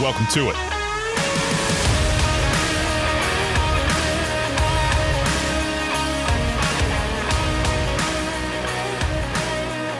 Welcome to it.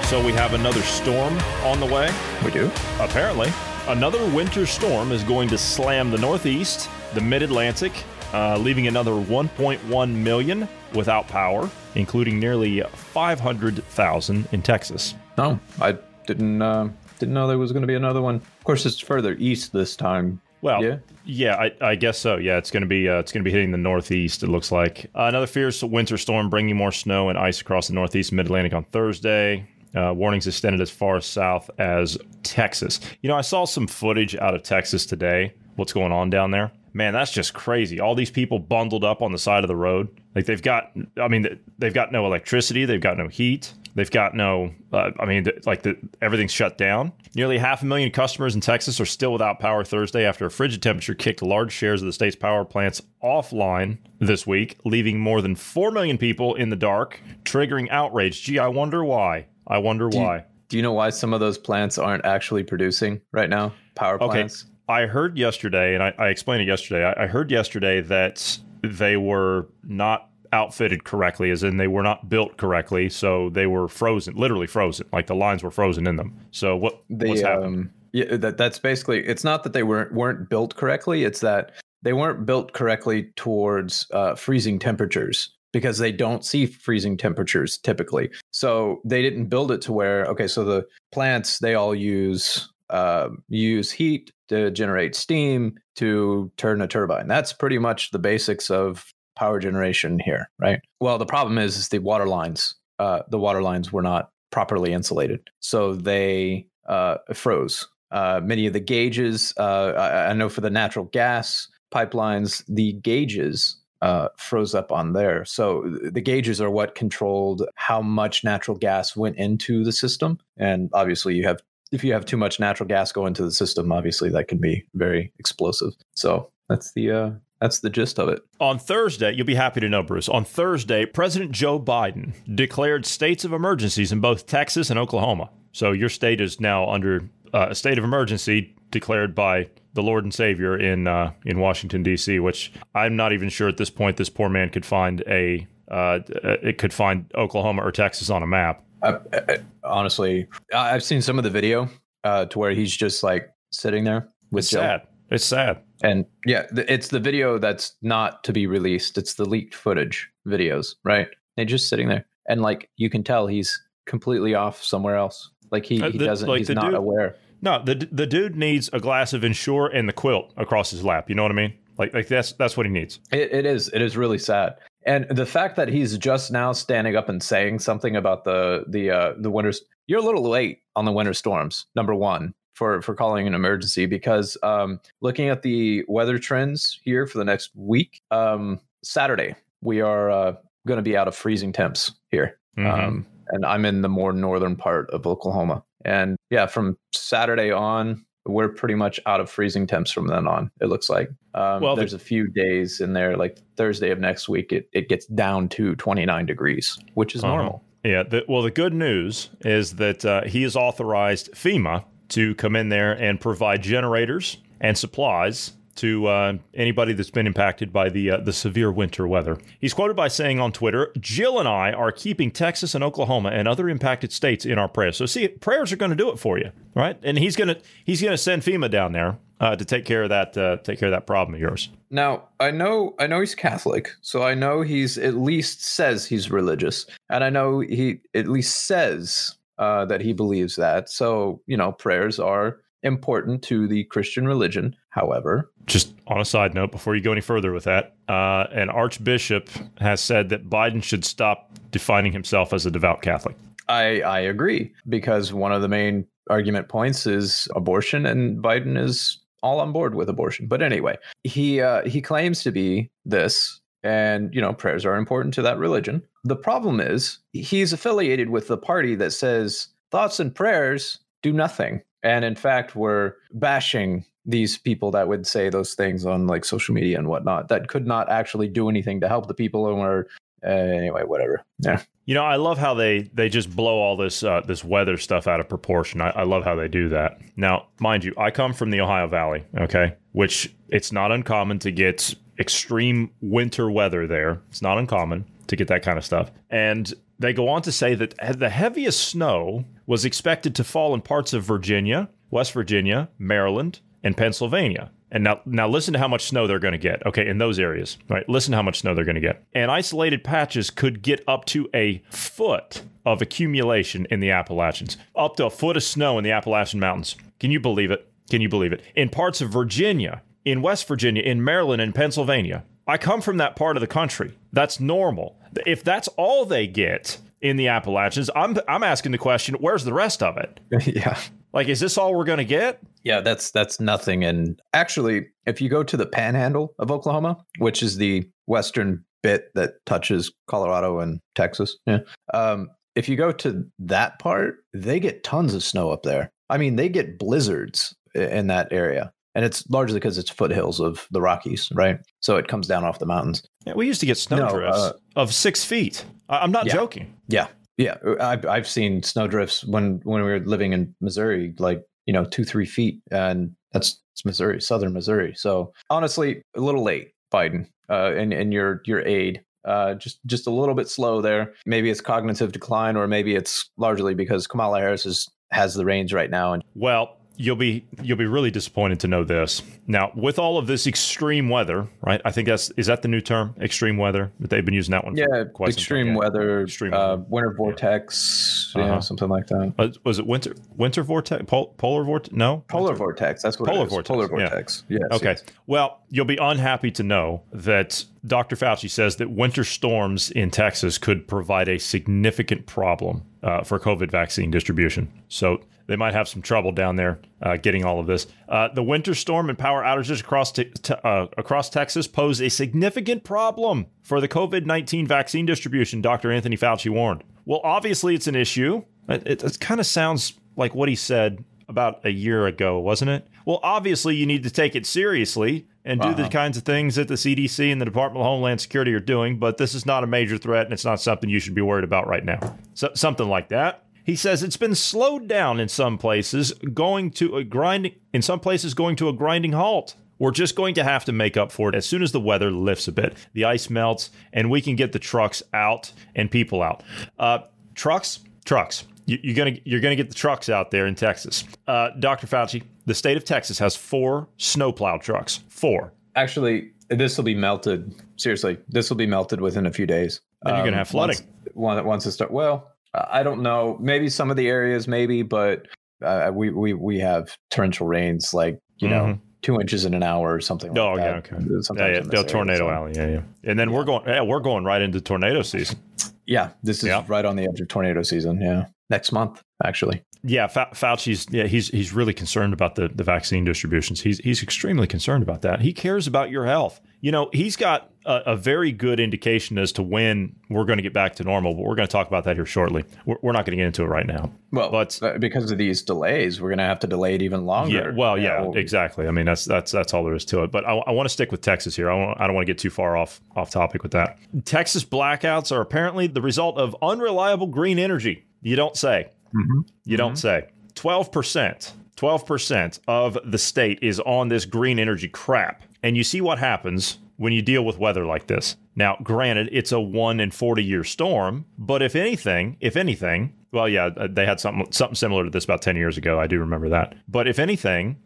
So we have another storm on the way. We do. Apparently, another winter storm is going to slam the Northeast, the Mid Atlantic, uh, leaving another 1.1 million without power, including nearly 500,000 in Texas. No, I didn't. Uh, didn't know there was going to be another one. Of course, it's further east this time. Well, Yeah? yeah, I, I guess so. Yeah, it's going to be uh, it's going to be hitting the Northeast. It looks like uh, another fierce winter storm bringing more snow and ice across the Northeast Mid Atlantic on Thursday. Uh, warnings extended as far south as Texas. You know, I saw some footage out of Texas today. What's going on down there? Man, that's just crazy. All these people bundled up on the side of the road. Like they've got, I mean, they've got no electricity. They've got no heat. They've got no, uh, I mean, th- like the, everything's shut down. Nearly half a million customers in Texas are still without power Thursday after a frigid temperature kicked large shares of the state's power plants offline this week, leaving more than 4 million people in the dark, triggering outrage. Gee, I wonder why. I wonder you- why. Do you know why some of those plants aren't actually producing right now? Power Okay. I heard yesterday, and I, I explained it yesterday. I, I heard yesterday that they were not outfitted correctly, as in they were not built correctly. So they were frozen, literally frozen, like the lines were frozen in them. So what They, what's happened? um, yeah, that that's basically. It's not that they weren't weren't built correctly. It's that they weren't built correctly towards uh, freezing temperatures because they don't see freezing temperatures typically. So they didn't build it to where okay. So the plants they all use uh, use heat to generate steam to turn a turbine. That's pretty much the basics of power generation here, right? Well, the problem is, is the water lines. Uh, the water lines were not properly insulated, so they uh, froze. Uh, many of the gauges, uh, I, I know for the natural gas pipelines, the gauges uh, froze up on there. So the gauges are what controlled how much natural gas went into the system, and obviously you have if you have too much natural gas go into the system, obviously that can be very explosive. So that's the uh, that's the gist of it. On Thursday, you'll be happy to know, Bruce. On Thursday, President Joe Biden declared states of emergencies in both Texas and Oklahoma. So your state is now under uh, a state of emergency declared by the Lord and Savior in uh, in Washington D.C. Which I'm not even sure at this point this poor man could find a uh, it could find Oklahoma or Texas on a map. I, I, honestly, I- I've seen some of the video uh, to where he's just like sitting there with It's sad. It's sad. And yeah, it's the video that's not to be released. It's the leaked footage videos, right? They're just sitting there, and like you can tell, he's completely off somewhere else. Like he, Uh, he the- doesn't. like he's not dude- aware. No, the the dude needs a glass of Ensure and the quilt across his lap. You know what I mean? Like like that's that's what he needs. It, it is. It is really sad. And the fact that he's just now standing up and saying something about the the uh, the winters. You're a little late on the winter storms. Number one for for calling an emergency because um, looking at the weather trends here for the next week, um, Saturday we are uh, going to be out of freezing temps here. Mhm. Um, and I'm in the more northern part of Oklahoma. And yeah, from Saturday on, we're pretty much out of freezing temps from then on. It looks like. Um, Well, the- there's a few days in there, like Thursday of next week, it, it gets down to 29 degrees, which is Uh-huh. normal. Yeah. The, well, the good news is that uh, he has authorized FEMA to come in there and provide generators and supplies to uh, anybody that's been impacted by the uh, the severe winter weather. He's quoted by saying on Twitter, "Jill and I are keeping Texas and Oklahoma and other impacted states in our prayers." So, see, prayers are going to do it for you, right? And he's gonna he's gonna send FEMA down there uh, to take care of that uh, take care of that problem of yours. Now, I know I know he's Catholic, so I know he's at least says he's religious, and I know he at least says uh, that he believes that. So, you know, prayers are important to the Christian religion. However, Just on a side note, before you go any further with that, uh, an archbishop has said that Biden should stop defining himself as a devout Catholic. I I agree because one of the main argument points is abortion, and Biden is all on board with abortion. But anyway, he uh, he claims to be this, and you know prayers are important to that religion. The problem is he's affiliated with the party that says thoughts and prayers do nothing, and in fact, we're bashing these people that would say those things on like social media and whatnot that could not actually do anything to help the people and were uh, anyway, whatever. Yeah. You know, I love how they they just blow all this uh, this weather stuff out of proportion. I, I love how they do that. Now, mind you, I come from the Ohio Valley, okay, which it's not uncommon to get extreme winter weather there. It's not uncommon to get that kind of stuff. And they go on to say that the heaviest snow was expected to fall in parts of Virginia, West Virginia, Maryland, and Pennsylvania. And now, now listen to how much snow they're going to get. Okay, in those areas, right? Listen to how much snow they're going to get. And isolated patches could get up to a foot of accumulation in the Appalachians, up to a foot of snow in the Appalachian Mountains. Can you believe it? Can you believe it? In parts of Virginia, in West Virginia, in Maryland, and Pennsylvania. I come from that part of the country. That's normal. If that's all they get in the Appalachians, I'm I'm asking the question, where's the rest of it? yeah. Like, is this all we're going to get? Yeah, that's that's nothing. And actually, if you go to the Panhandle of Oklahoma, which is the western bit that touches Colorado and Texas, yeah, um, if you go to that part, they get tons of snow up there. I mean, they get blizzards in that area. And it's largely because it's foothills of the Rockies, right? So it comes down off the mountains. Yeah, we used to get snowdrifts no, uh, of six feet. I'm not yeah. joking. Yeah, yeah, I've I've seen snowdrifts when when we were living in Missouri, like you know two three feet, and that's it's Missouri, southern Missouri. So honestly, a little late, Biden, uh, and and your your aide. Uh, just just a little bit slow there. Maybe it's cognitive decline, or maybe it's largely because Kamala Harris is, has the reins right now. And well, you'll be you'll be really disappointed to know this. Now, with all of this extreme weather, right? I think that's is that the new term, extreme weather. That they've been using that one. Yeah, extreme weather, extreme uh, weather. winter vortex, yeah, uh-huh. something like that. Uh, was it winter winter vortex? Pol- polar vortex? No, polar vortex. That's what polar vortex. Polar vortex. Yeah. Yes, okay. Yes. Well, you'll be unhappy to know that Dr. Fauci says that winter storms in Texas could provide a significant problem uh, for COVID vaccine distribution. So they might have some trouble down there uh, getting all of this. Uh, the winter storm and power outages across te- te- uh, across Texas pose a significant problem for the COVID nineteen vaccine distribution. Dr. Anthony Fauci warned. Well, obviously, it's an issue. It, it, it kind of sounds like what he said about a year ago, wasn't it? Well, obviously, you need to take it seriously and do uh-huh. the kinds of things that the CDC and the Department of Homeland Security are doing, but this is not a major threat and it's not something you should be worried about right now. So, something like that. He says it's been slowed down in some places, going to a grinding in some places going to a grinding halt. We're just going to have to make up for it as soon as the weather lifts a bit. The ice melts and we can get the trucks out and people out. Uh, trucks, trucks. You, are gonna you're gonna get the trucks out there in Texas. Uh, Dr. Fauci, the state of Texas has four snowplow trucks. Four. Actually, this will be melted. Seriously, this will be melted within a few days. And you're gonna have um, flooding. Once, once it start, well, I don't know. Maybe some of the areas, maybe, but uh, we we we have torrential rains, like you mm-hmm. know, two inches in an hour or something. Oh like yeah, okay. Sometimes yeah, yeah. tornado area, so. alley. Yeah, yeah. And then yeah. we're going. Yeah, we're going right into tornado season. Yeah, this is yeah. right on the edge of tornado season. Yeah, next month actually. Yeah, Fa- Fauci's yeah he's he's really concerned about the the vaccine distributions. He's he's extremely concerned about that. He cares about your health. You know, he's got a, a very good indication as to when we're going to get back to normal, but we're going to talk about that here shortly. We're, we're not going to get into it right now. Well, but uh, because of these delays, we're going to have to delay it even longer. Yeah, well, yeah, exactly. I mean, that's that's that's all there is to it. But I, I want to stick with Texas here. I, want, I don't want to get too far off off topic with that. Texas blackouts are apparently the result of unreliable green energy. You don't say. Mm-hmm. You don't mm-hmm. say. 12%, 12% of the state is on this green energy crap. And you see what happens when you deal with weather like this. Now, granted, it's a 1 in 40 year storm, but if anything, if anything, well, yeah, uh, they had something something similar to this about 10 years ago. I do remember that. But if anything,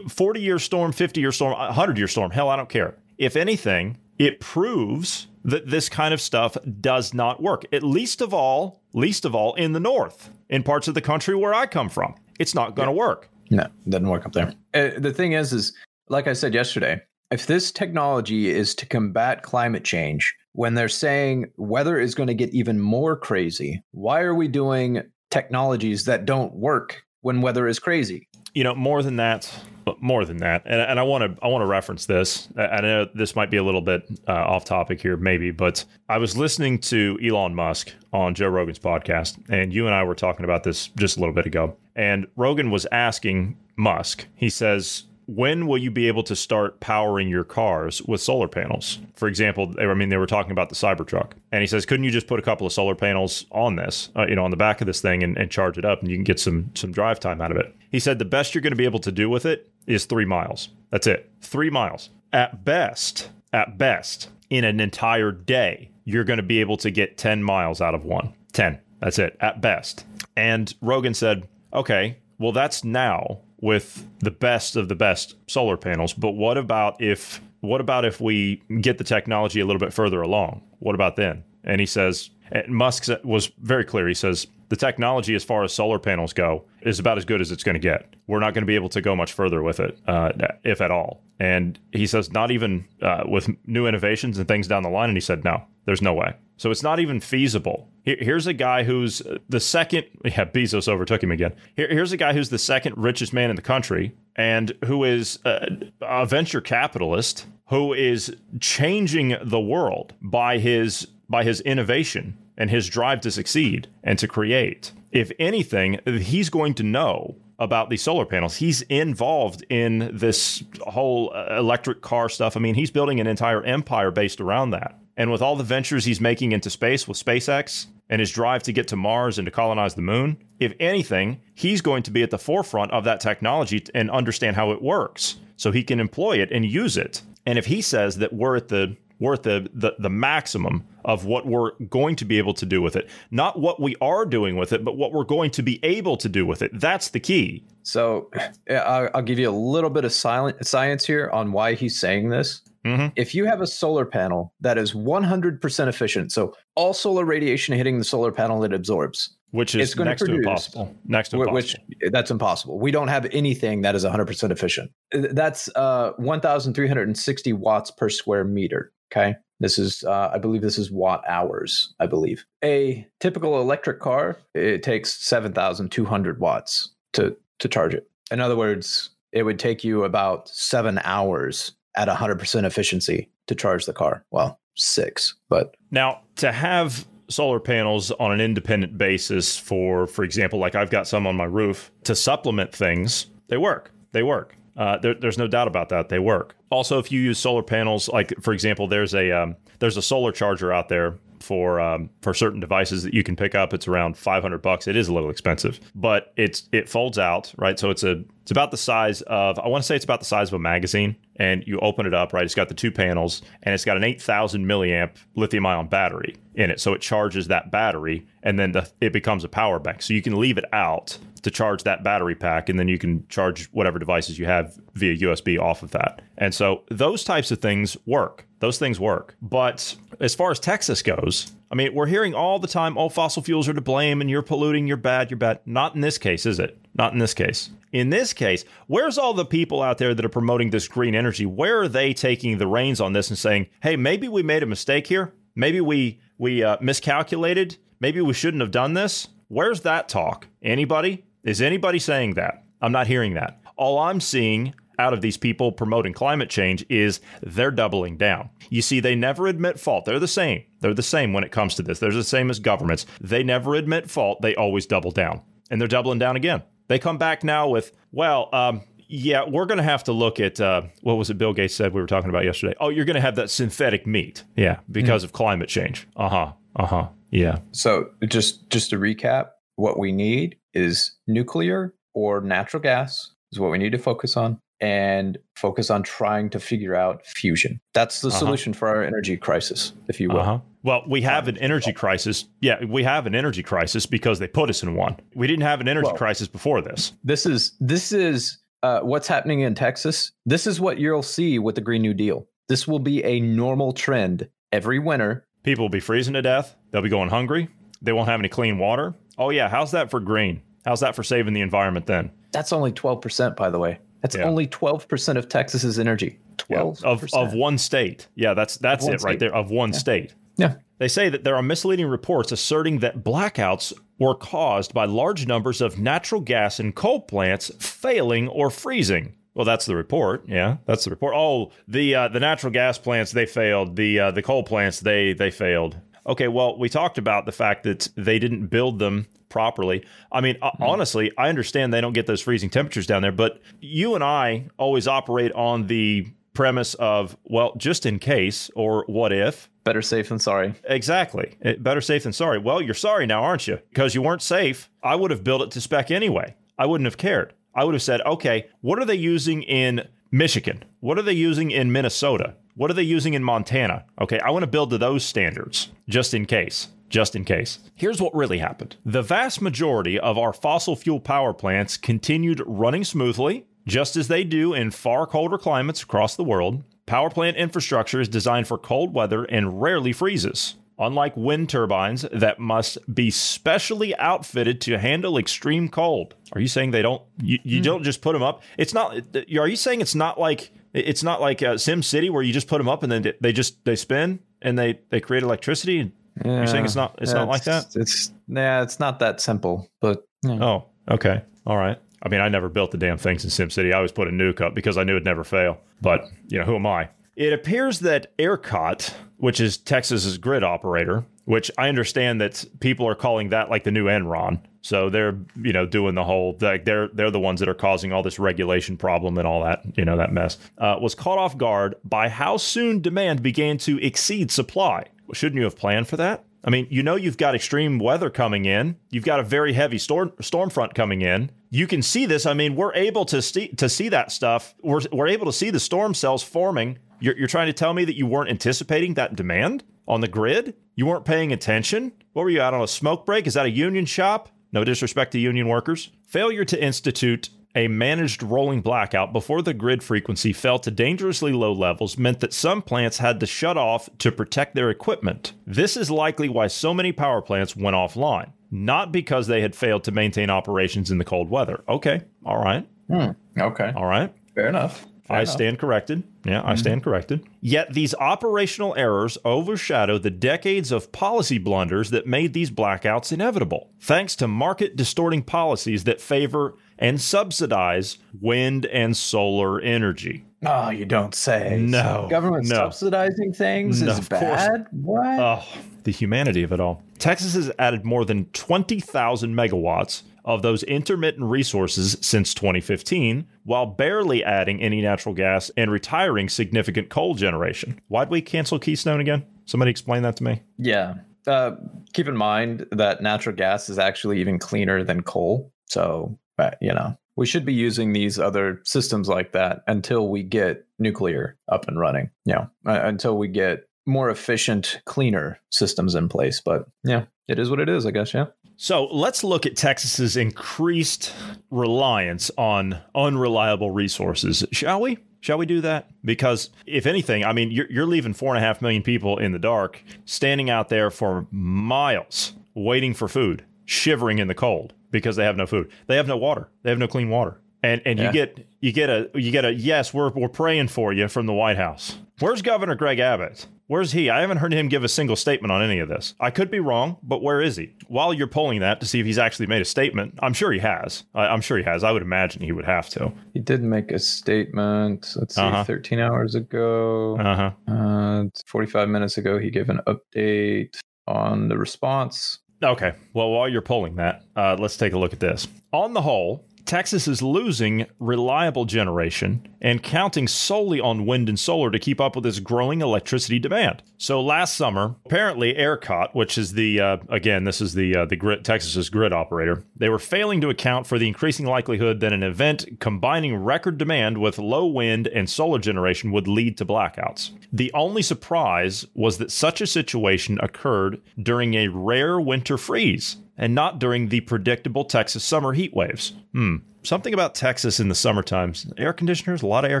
40 year storm, 50 year storm, 100 year storm, hell, I don't care. If anything, it proves that this kind of stuff does not work. At least of all, least of all in the north, in parts of the country where I come from. It's not going to yeah. work. No, it doesn't work up there. Uh, the thing is, is like I said yesterday, if this technology is to combat climate change, when they're saying weather is going to get even more crazy, why are we doing technologies that don't work when weather is crazy? You know, more than that, more than that, and, and I want to I want to reference this. I know this might be a little bit uh, off topic here, maybe, but I was listening to Elon Musk on Joe Rogan's podcast, and you and I were talking about this just a little bit ago. And Rogan was asking Musk. He says, when will you be able to start powering your cars with solar panels? For example, they, I mean, they were talking about the Cybertruck, and he says, couldn't you just put a couple of solar panels on this, uh, you know, on the back of this thing, and, and charge it up, and you can get some some drive time out of it? He said the best you're going to be able to do with it is three miles. That's it, three miles at best. At best, in an entire day, you're going to be able to get 10 miles out of one. 10. That's it, at best. And Rogan said, okay, well, that's now with the best of the best solar panels. But what about if what about if we get the technology a little bit further along? What about then? And he says, Musk was very clear. He says the technology, as far as solar panels go, is about as good as it's going to get. We're not going to be able to go much further with it, uh, if at all. And he says, not even uh, with new innovations and things down the line. And he said, no, there's no way. So it's not even feasible. Here's a guy who's the second, yeah, Bezos overtook him again. Here's a guy who's the second richest man in the country and who is a, a venture capitalist who is changing the world by his by his innovation and his drive to succeed and to create. If anything, he's going to know about these solar panels. He's involved in this whole uh, electric car stuff. I mean, he's building an entire empire based around that. And with all the ventures he's making into space with SpaceX and his drive to get to Mars and to colonize the moon, if anything, he's going to be at the forefront of that technology and understand how it works so he can employ it and use it. And if he says that we're at the we're at the, the, the maximum of what we're going to be able to do with it, not what we are doing with it, but what we're going to be able to do with it. That's the key. So I'll, give you a little bit of silent science here on why he's saying this. Mm-hmm. If you have a solar panel that is 100% efficient, so all solar radiation hitting the solar panel it absorbs, which is next to, produce, to impossible. Next to impossible. Which that's impossible. We don't have anything that is 100% efficient. That's uh, 1,360 watts per square meter. Okay. This is, uh, I believe, this is watt hours. I believe a typical electric car it takes 7,200 watts to to charge it. In other words, it would take you about seven hours at 100% efficiency to charge the car. Well, six, but now to have solar panels on an independent basis for for example like i've got some on my roof to supplement things they work they work uh, there, there's no doubt about that they work also if you use solar panels like for example there's a um, there's a solar charger out there for um, for certain devices that you can pick up. It's around 500 bucks. It is a little expensive, but it's it folds out, right? So it's a it's about the size of I want to say it's about the size of a magazine, and you open it up, right? It's got the two panels, and it's got an 8,000 milliamp lithium ion battery in it, so it charges that battery, and then the, it becomes a power bank. So you can leave it out to charge that battery pack, and then you can charge whatever devices you have via USB off of that. And so those types of things work. Those things work. But as far as Texas goes, I mean, we're hearing all the time, oh, fossil fuels are to blame and you're polluting, you're bad, you're bad. Not in this case, is it? Not in this case. In this case, where's all the people out there that are promoting this green energy? Where are they taking the reins on this and saying, hey, maybe we made a mistake here? Maybe we we uh, miscalculated? Maybe we shouldn't have done this? Where's that talk? Anybody? Is anybody saying that? I'm not hearing that. All I'm seeing out of these people promoting climate change is they're doubling down. You see, they never admit fault. They're the same. They're the same when it comes to this. They're the same as governments. They never admit fault. They always double down. And they're doubling down again. They come back now with, well, um, yeah, we're going to have to look at uh, what was it Bill Gates said we were talking about yesterday? Oh, you're going to have that synthetic meat. Yeah, because mm. of climate change. Uh huh. Uh huh. Yeah. So just just to recap, what we need is nuclear or natural gas is what we need to focus on and focus on trying to figure out fusion. That's the uh-huh. solution for our energy crisis, if you will. Uh-huh. Well, we have an energy crisis. Yeah, we have an energy crisis because they put us in one. We didn't have an energy well, crisis before this. This is this is uh, what's happening in Texas. This is what you'll see with the Green New Deal. This will be a normal trend every winter. People will be freezing to death. They'll be going hungry. They won't have any clean water. Oh yeah, how's that for green? How's that for saving the environment then? That's only 12%, by the way. That's yeah. only 12% of Texas's energy. 12 yeah. of, of one state. Yeah, that's that's it state. right there of one yeah. state. Yeah. They say that there are misleading reports asserting that blackouts were caused by large numbers of natural gas and coal plants failing or freezing. Well, that's the report. Yeah, that's the report. Oh, the uh, the natural gas plants they failed. The uh, the coal plants they they failed. Okay, well, we talked about the fact that they didn't build them properly. I mean, mm. honestly, I understand they don't get those freezing temperatures down there, but you and I always operate on the premise of, well, just in case or what if. Better safe than sorry. Exactly. It, better safe than sorry. Well, you're sorry now, aren't you? Because you weren't safe. I would have built it to spec anyway. I wouldn't have cared. I would have said, okay, what are they using in Michigan? What are they using in Minnesota? What are they using in Montana? Okay, I want to build to those standards just in case. Just in case. Here's what really happened the vast majority of our fossil fuel power plants continued running smoothly, just as they do in far colder climates across the world. Power plant infrastructure is designed for cold weather and rarely freezes. Unlike wind turbines that must be specially outfitted to handle extreme cold. Are you saying they don't? You, you mm. don't just put them up? It's not. Are you saying it's not like it's not like uh, Sim City where you just put them up and then they just they spin and they they create electricity? Yeah, You're saying it's not it's yeah, not like that? It's yeah, it's not that simple. But yeah. oh, okay, all right. I mean, I never built the damn things in Sim City. I always put a nuke up because I knew it'd never fail. But, you know, who am I? It appears that ERCOT, which is Texas's grid operator, which I understand that people are calling that like the new Enron. So they're, you know, doing the whole like they're they're the ones that are causing all this regulation problem and all that, you know, that mess. Uh, was caught off guard by how soon demand began to exceed supply. Shouldn't you have planned for that? I mean, you know you've got extreme weather coming in. You've got a very heavy storm storm front coming in. You can see this. I mean, we're able to see to see that stuff. We're, we're able to see the storm cells forming. You're, you're trying to tell me that you weren't anticipating that demand on the grid? You weren't paying attention? What were you out on a smoke break? Is that a union shop? No disrespect to union workers. Failure to institute a managed rolling blackout before the grid frequency fell to dangerously low levels meant that some plants had to shut off to protect their equipment. This is likely why so many power plants went offline, not because they had failed to maintain operations in the cold weather. Okay, all right. Hmm. Okay. All right. Fair enough. Fair I enough. stand corrected. Yeah, I mm-hmm. stand corrected. Yet these operational errors overshadow the decades of policy blunders that made these blackouts inevitable, thanks to market distorting policies that favor and subsidize wind and solar energy. Oh, you don't say. No. Government no. subsidizing things no, is bad? What? Oh, the humanity of it all. Texas has added more than 20,000 megawatts of those intermittent resources since 2015, while barely adding any natural gas and retiring significant coal generation. Why'd we cancel Keystone again? Somebody explain that to me. Yeah. Uh, keep in mind that natural gas is actually even cleaner than coal. So, uh, you know, we should be using these other systems like that until we get nuclear up and running. Know, uh, until we get more efficient, cleaner systems in place. But yeah, it is what it is, I guess. Yeah. So let's look at Texas's increased reliance on unreliable resources, shall we? Shall we do that? Because if anything, I mean, you're, you're leaving four and a half million people in the dark, standing out there for miles, waiting for food, shivering in the cold because they have no food. They have no water. They have no clean water. And and yeah. you get you get a you get a yes, we're we're praying for you from the White House. Where's Governor Greg Abbott? Where's he? I haven't heard him give a single statement on any of this. I could be wrong, but where is he? While you're polling that to see if he's actually made a statement, I'm sure he has. I, am sure he has. I would imagine he would have to. He did make a statement. Let's see, uh-huh. 13 hours ago. Uh-huh. Uh, 45 minutes ago, he gave an update on the response. Okay. Well, while you're polling that, uh, let's take a look at this. On the whole, Texas is losing reliable generation and counting solely on wind and solar to keep up with its growing electricity demand. So last summer, apparently ERCOT, which is the uh, again this is the uh, the grid Texas's grid operator, they were failing to account for the increasing likelihood that an event combining record demand with low wind and solar generation would lead to blackouts. The only surprise was that such a situation occurred during a rare winter freeze and not during the predictable Texas summer heat waves. Hmm. Something about Texas in the summer times. Air conditioners, a lot of air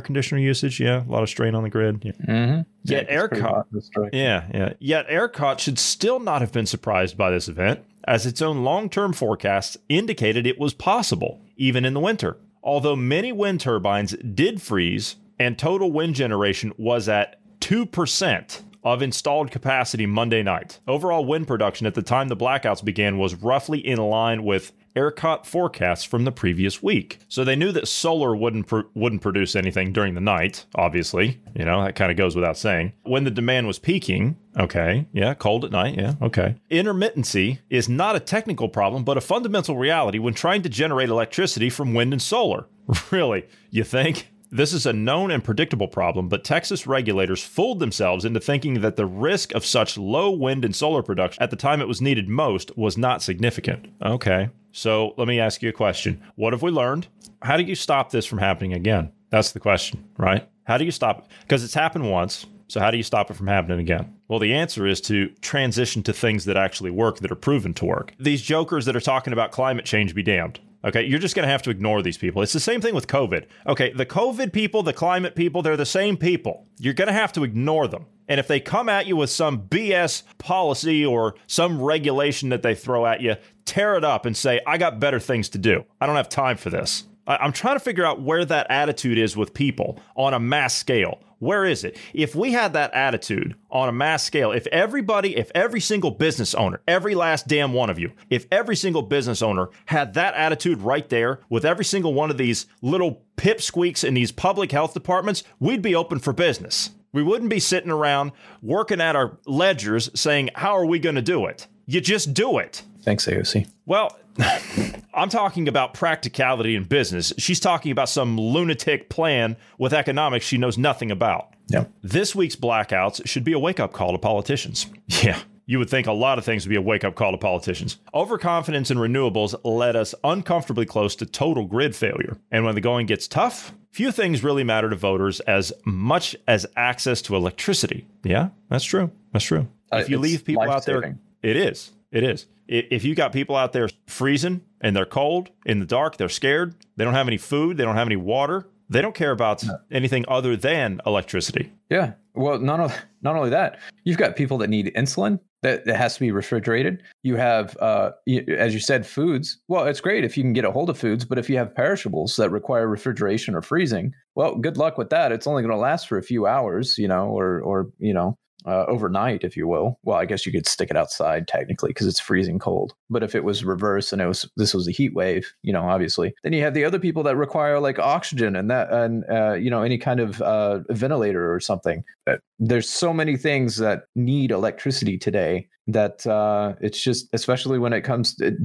conditioner usage. Yeah, a lot of strain on the grid. Yeah. Mm-hmm. Yet yeah, ERCOT, yeah, yeah. Yet ERCOT should still not have been surprised by this event, as its own long-term forecasts indicated it was possible, even in the winter. Although many wind turbines did freeze, and total wind generation was at two percent of installed capacity Monday night. Overall wind production at the time the blackouts began was roughly in line with ERCOT forecasts from the previous week. So they knew that solar wouldn't pr- wouldn't produce anything during the night, obviously. You know, that kind of goes without saying. When the demand was peaking, okay, yeah, cold at night, yeah, okay. Intermittency is not a technical problem, but a fundamental reality when trying to generate electricity from wind and solar. really? You think? This is a known and predictable problem, but Texas regulators fooled themselves into thinking that the risk of such low wind and solar production at the time it was needed most was not significant. Okay. So let me ask you a question. What have we learned? How do you stop this from happening again? That's the question, right? How do you stop it? Because it's happened once. So how do you stop it from happening again? Well, the answer is to transition to things that actually work, that are proven to work. These jokers that are talking about climate change be damned. Okay, you're just going to have to ignore these people. It's the same thing with COVID. Okay, the COVID people, the climate people, they're the same people. You're going to have to ignore them. And if they come at you with some BS policy or some regulation that they throw at you, tear it up and say, I got better things to do. I don't have time for this. I'm trying to figure out where that attitude is with people on a mass scale. Where is it? If we had that attitude on a mass scale, if everybody, if every single business owner, every last damn one of you, if every single business owner had that attitude right there with every single one of these little pipsqueaks in these public health departments, we'd be open for business. We wouldn't be sitting around working at our ledgers saying, How are we going to do it? You just do it. Thanks, AOC. Well, I'm talking about practicality in business. She's talking about some lunatic plan with economics she knows nothing about. Yeah. This week's blackouts should be a wake up call to politicians. Yeah. You would think a lot of things would be a wake up call to politicians. Overconfidence in renewables led us uncomfortably close to total grid failure. And when the going gets tough, few things really matter to voters as much as access to electricity. Yeah, that's true. That's true. Uh, if you leave people out there, it is. It is. If you got people out there freezing and they're cold in the dark, they're scared, they don't have any food, they don't have any water, they don't care about anything other than electricity. Yeah. Well, not not only that, you've got people that need insulin that, that has to be refrigerated. You have, uh, as you said, foods. Well, it's great if you can get a hold of foods, but if you have perishables that require refrigeration or freezing, well, good luck with that. It's only going to last for a few hours, you know, or or you know, uh, overnight, if you will. Well, I guess you could stick it outside technically because it's freezing cold. But if it was reverse and it was this was a heat wave, you know, obviously, then you have the other people that require like oxygen and that and uh, you know any kind of uh, ventilator or something. Uh, There's so many things that need electricity today that uh, it's just especially when it comes to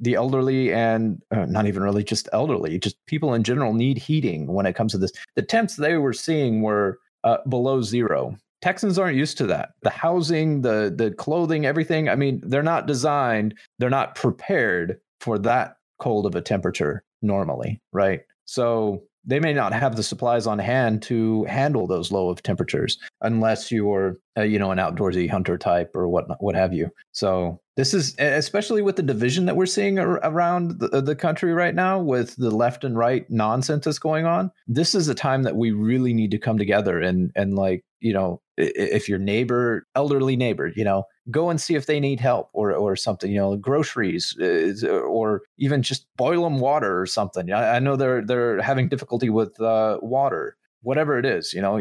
the elderly and uh, not even really just elderly, just people in general need heating when it comes to this. The temps they were seeing were uh, below zero. Texans aren't used to that. The housing, the the clothing, everything. I mean, they're not designed, they're not prepared for that cold of a temperature normally, right? So they may not have the supplies on hand to handle those low of temperatures unless you're uh, you know an outdoorsy hunter type or what what have you. So this is especially with the division that we're seeing ar- around the, the country right now with the left and right nonsense that's going on. This is a time that we really need to come together and and like you know if your neighbor elderly neighbor you know go and see if they need help or or something you know groceries is- or even just boil them water or something i, I know they're they're having difficulty with uh, water whatever it is you know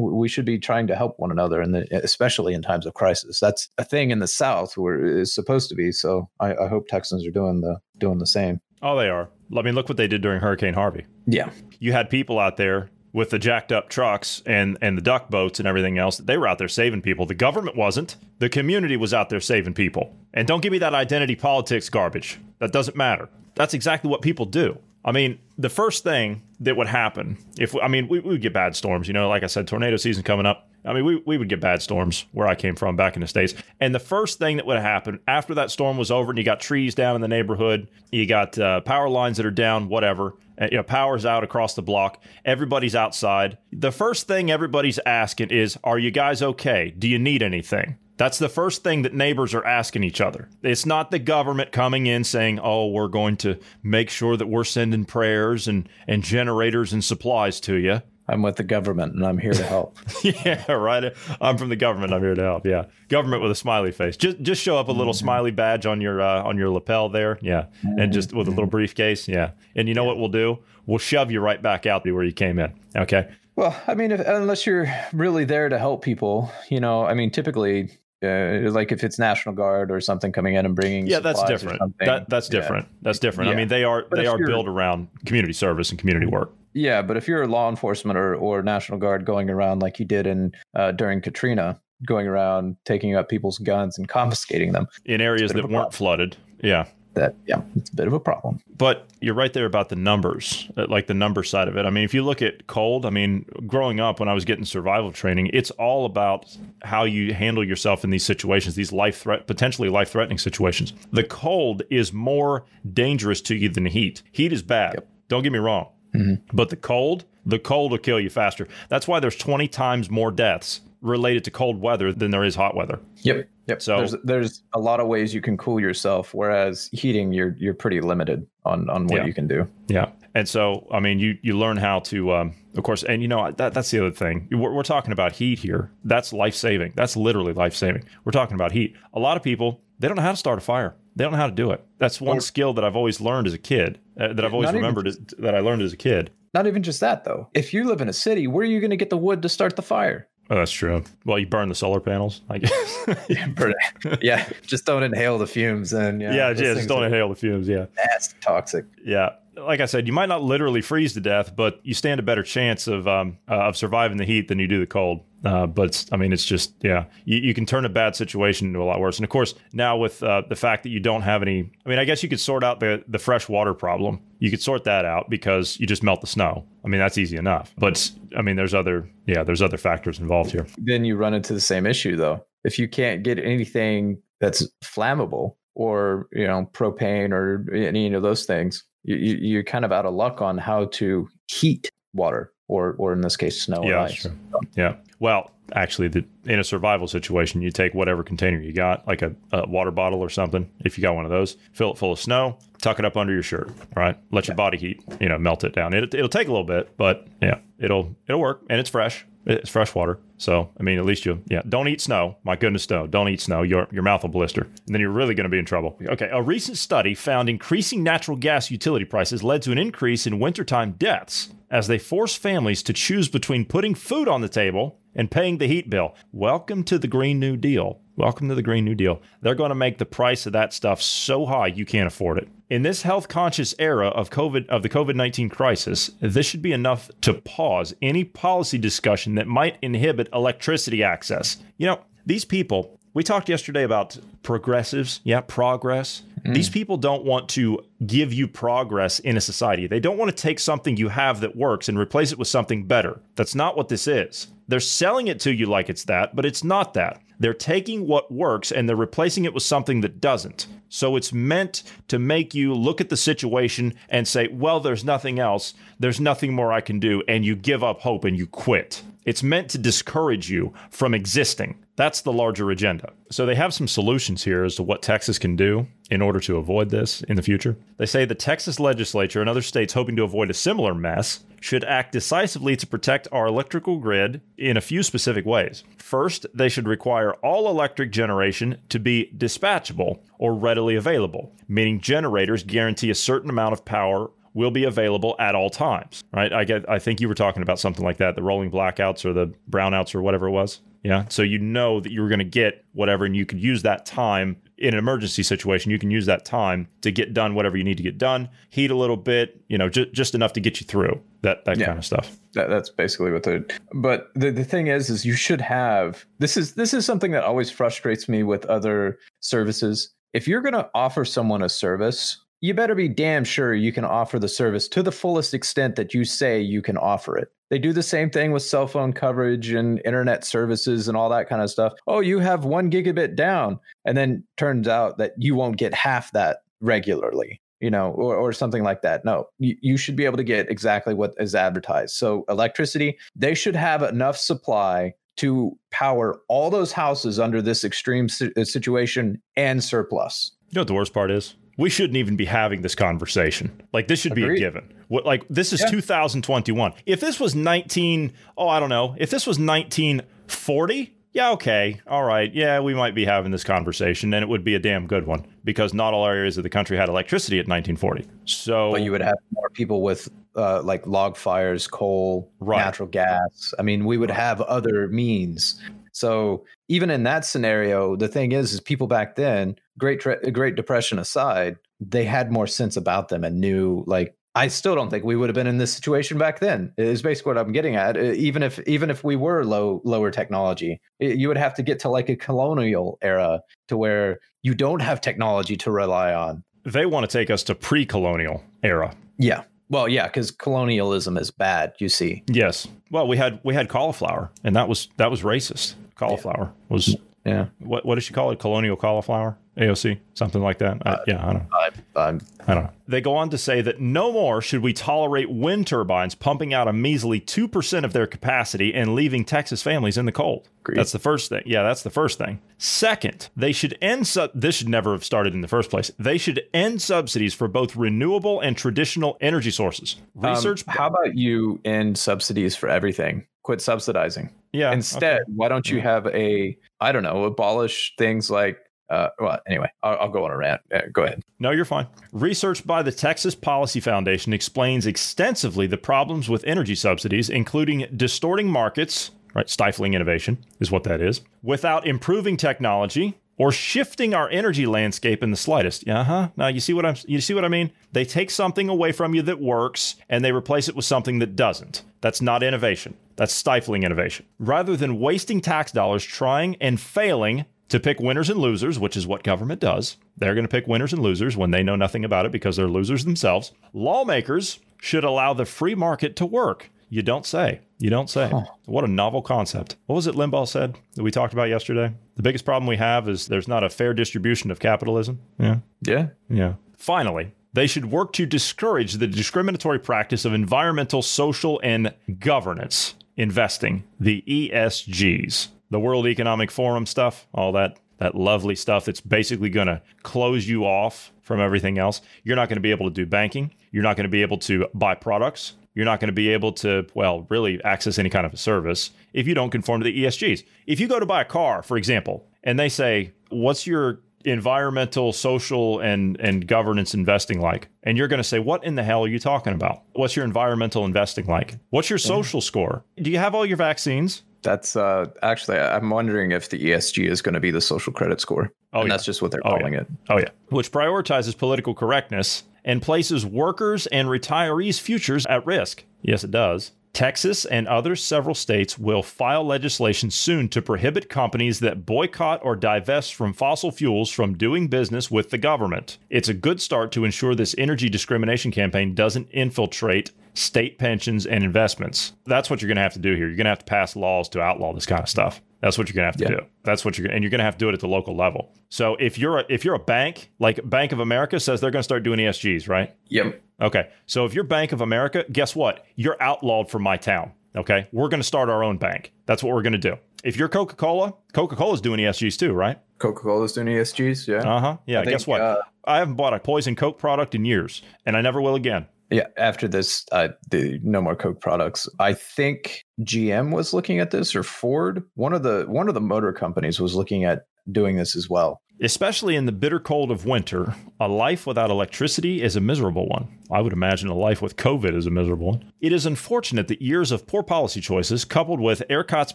we should be trying to help one another and especially in times of crisis that's a thing in the south where it's supposed to be so I, I hope texans are doing the doing the same Oh, they are. I mean, look what they did during Hurricane Harvey. yeah You had people out there with the jacked up trucks and, and the duck boats and everything else. They were out there saving people. The government wasn't. The community was out there saving people. And don't give me that identity politics garbage. That doesn't matter. That's exactly what people do. I mean, the first thing that would happen if I mean we, we would get bad storms, you know, like I said, tornado season coming up. I mean, we, we would get bad storms where I came from back in the States. And the first thing that would happen after that storm was over and you got trees down in the neighborhood, you got uh, power lines that are down, whatever, uh, you know, power's out across the block, everybody's outside. The first thing everybody's asking is, Are you guys okay? Do you need anything? That's the first thing that neighbors are asking each other. It's not the government coming in saying, "Oh, we're going to make sure that we're sending prayers and and generators and supplies to you." I'm with the government and I'm here to help. yeah, right. I'm from the government. I'm here to help. Yeah, government with a smiley face. Just just show up a little mm-hmm. smiley badge on your uh, on your lapel there. Yeah, and just with a little briefcase. Yeah, and you know yeah. what we'll do? We'll shove you right back out to where you came in. Okay. Well, I mean, if, unless you're really there to help people, you know, I mean, typically uh, like if it's National Guard or something coming in and bringing yeah that's different. that, that's different. Yeah. that's different. Yeah. I mean they are but they are built around community service and community work. Yeah but if you're law enforcement or, or National Guard going around like you did in uh, during Katrina going around taking up people's guns and confiscating them in areas that weren't flooded yeah that yeah it's a bit of a problem. But you're right there about the numbers uh, like the number side of it. I mean if you look at cold i mean growing up when i was getting survival training it's all about how you handle yourself in these situations these life threat potentially life threatening situations. The cold is more dangerous to you than heat. Heat is bad. Yep. don't get me wrong. Mm-hmm. but the cold the cold will kill you faster. That's why there's 20 times more deaths related to cold weather than there is hot weather yep Yep. So there's there's a lot of ways you can cool yourself, whereas heating you're you're pretty limited on on what yeah. you can do. Yeah. And so I mean you you learn how to um, of course and you know that that's the other thing. We're, we're talking about heat here. That's life saving. That's literally life saving. We're talking about heat. A lot of people they don't know how to start a fire. They don't know how to do it. That's one or, skill that I've always learned as a kid. Uh, that I've always remembered even, that I learned as a kid. Not even just that though. If you live in a city, where are you going to get the wood to start the fire? Oh, that's true. Well, you burn the solar panels, I guess. yeah, just don't inhale the fumes. And yeah, yeah, yeah just don't inhale the fumes. Yeah, that's toxic. Yeah, like I said, you might not literally freeze to death, but you stand a better chance of um, uh, of surviving the heat than you do the cold. Uh, but I mean, it's just yeah, you, you, can turn a bad situation into a lot worse. And of course, now with uh, the fact that you don't have any, I mean, I guess you could sort out the the fresh water problem. You could sort that out because you just melt the snow. I mean, that's easy enough. But I mean, there's other yeah, there's other factors involved here. Then you run into the same issue though. If you can't get anything that's flammable or you know propane or any of those things, you, you're kind of out of luck on how to heat water or or in this case snow yeah, or ice. Sure. Yeah. Well, actually, the, in a survival situation, you take whatever container you got, like a, a, water bottle or something. If you got one of those, fill it full of snow, tuck it up under your shirt. Right, let your body heat, you know, melt it down. It, it'll take a little bit, but yeah, it'll it'll work, and it's fresh. It's fresh water. So, I mean, at least you, yeah, don't eat snow. My goodness, no, don't eat snow. Your, your mouth will blister. And then you're really going to be in trouble. Okay. A recent study found increasing natural gas utility prices led to an increase in wintertime deaths as they force families to choose between putting food on the table and paying the heat bill. Welcome to the Green New Deal. Welcome to the Green New Deal. They're going to make the price of that stuff so high you can't afford it. In this health conscious era of COVID of the COVID-19 crisis, this should be enough to pause any policy discussion that might inhibit electricity access. You know, these people, we talked yesterday about progressives, yeah, progress. Mm. These people don't want to give you progress in a society. They don't want to take something you have that works and replace it with something better. That's not what this is. They're selling it to you like it's that, but it's not that. They're taking what works and they're replacing it with something that doesn't. So it's meant to make you look at the situation and say, well, there's nothing else. There's nothing more I can do. And you give up hope and you quit. It's meant to discourage you from existing. That's the larger agenda. So they have some solutions here as to what Texas can do in order to avoid this in the future. They say the Texas legislature and other states hoping to avoid a similar mess should act decisively to protect our electrical grid in a few specific ways. First, they should require all electric generation to be dispatchable or readily available, meaning generators guarantee a certain amount of power will be available at all times. Right? I get I think you were talking about something like that, the rolling blackouts or the brownouts or whatever it was. Yeah. So you know that you were going to get whatever, and you could use that time in an emergency situation. You can use that time to get done whatever you need to get done, heat a little bit, you know, just just enough to get you through that that yeah. kind of stuff. That, that's basically what the. But the the thing is, is you should have this is this is something that always frustrates me with other services. If you're going to offer someone a service, you better be damn sure you can offer the service to the fullest extent that you say you can offer it. They do the same thing with cell phone coverage and internet services and all that kind of stuff. Oh, you have one gigabit down. And then turns out that you won't get half that regularly, you know, or, or something like that. No, you, you should be able to get exactly what is advertised. So, electricity, they should have enough supply to power all those houses under this extreme uh, situation and surplus. You know what the worst part is? We shouldn't even be having this conversation. Like this should Agreed. be a given. What like this is Yeah. 2021. If this was 19, oh I don't know. If this was 1940, yeah, okay, all right, yeah, we might be having this conversation, and it would be a damn good one because not all areas of the country had electricity at 1940. So But you would have more people with uh, like log fires, coal, Right. natural gas. I mean, we would have other means. So even in that scenario, the thing is, is people back then, Great Tre- Great Depression aside, they had more sense about them and knew like. I still don't think we would have been in this situation back then. Is basically what I'm getting at. Uh, Even if even if we were low lower technology, you would have to get to like a colonial era to where you don't have technology to rely on. they want to take us to pre-colonial era. Yeah. Well, yeah, because colonialism is bad. You see. Yes. Well, we had we had cauliflower, and that was that was racist. Cauliflower was Yeah. what what does she call it? Colonial cauliflower, AOC, something like that. I, yeah, I don't. I, I'm I don't know. They go on to say that no more should we tolerate wind turbines pumping out a measly 2% of their capacity and leaving Texas families in the cold. Agreed. That's the first thing. Yeah, that's the first thing. Second, they should end sub- this should never have started in the first place. They should end subsidies for both renewable and traditional energy sources. Um, Research how about you end subsidies for everything? Quit subsidizing. yeah. Instead, why don't you have a I don't know, abolish things like uh well anyway, I'll, I'll go on a rant. Uh, go ahead. No, you're fine. Research by the Texas Policy Foundation explains extensively the problems with energy subsidies, including distorting markets, right? Stifling innovation is what that is, without improving technology or shifting our energy landscape in the slightest. Uh huh. Now you see what I'm. You see what I mean? They take something away from you that works and they replace it with something that doesn't. That's not innovation. That's stifling innovation. Rather than wasting tax dollars trying and failing to pick winners and losers, which is what government does. They're going to pick winners and losers when they know nothing about it because they're losers themselves. Lawmakers should allow the free market to work. You don't say. You don't say. What a novel concept. What was it Limbaugh said that we talked about yesterday? The biggest problem we have is there's not a fair distribution of capitalism. Yeah. Yeah. Yeah. Finally, they should work to discourage the discriminatory practice of environmental, social, and governance investing, the ESGs, the World Economic Forum stuff, all that that lovely stuff that's basically going to close you off from everything else. You're not going to be able to do banking. You're not going to be able to buy products. You're not going to be able to, well, really access any kind of a service if you don't conform to the ESGs. If you go to buy a car, for example, and they say, "What's your environmental, social, and and governance investing like?" and you're going to say, "What in the hell are you talking about? What's your environmental investing like? What's your social score? Do you have all your vaccines?" That's uh actually I'm wondering if the ESG is going to be the social credit score. Oh, and yeah. that's just what they're Oh, calling it. Oh, yeah. Which prioritizes political correctness and places workers and retirees' futures at risk. Yes, it does. Texas and other several states will file legislation soon to prohibit companies that boycott or divest from fossil fuels from doing business with the government. It's a good start to ensure this energy discrimination campaign doesn't infiltrate state pensions and investments. That's what you're going to have to do here. You're going to have to pass laws to outlaw this kind of stuff. That's what you're going to have to Yeah. do. That's what you're and you're going to have to do it at the local level. So if you're a, if you're a bank, like Bank of America says they're going to start doing ESGs, right? Yep. Okay. So if you're Bank of America, guess what? You're outlawed from my town. Okay. We're going to start our own bank. That's what we're going to do. If you're Coca Cola, Coca Cola's doing ESGs too, right? Coca-Cola's doing ESGs, yeah. Uh huh. Yeah. I think, guess what? uh, I haven't bought a poison Coke product in years, and I never will again. Yeah, after this, uh, the no more Coke products. I think GM was looking at this, or Ford. One of the one of the motor companies was looking at doing this as well. Especially in the bitter cold of winter, a life without electricity is a miserable one. I would imagine a life with COVID is a miserable one. It is unfortunate that years of poor policy choices, coupled with ERCOT's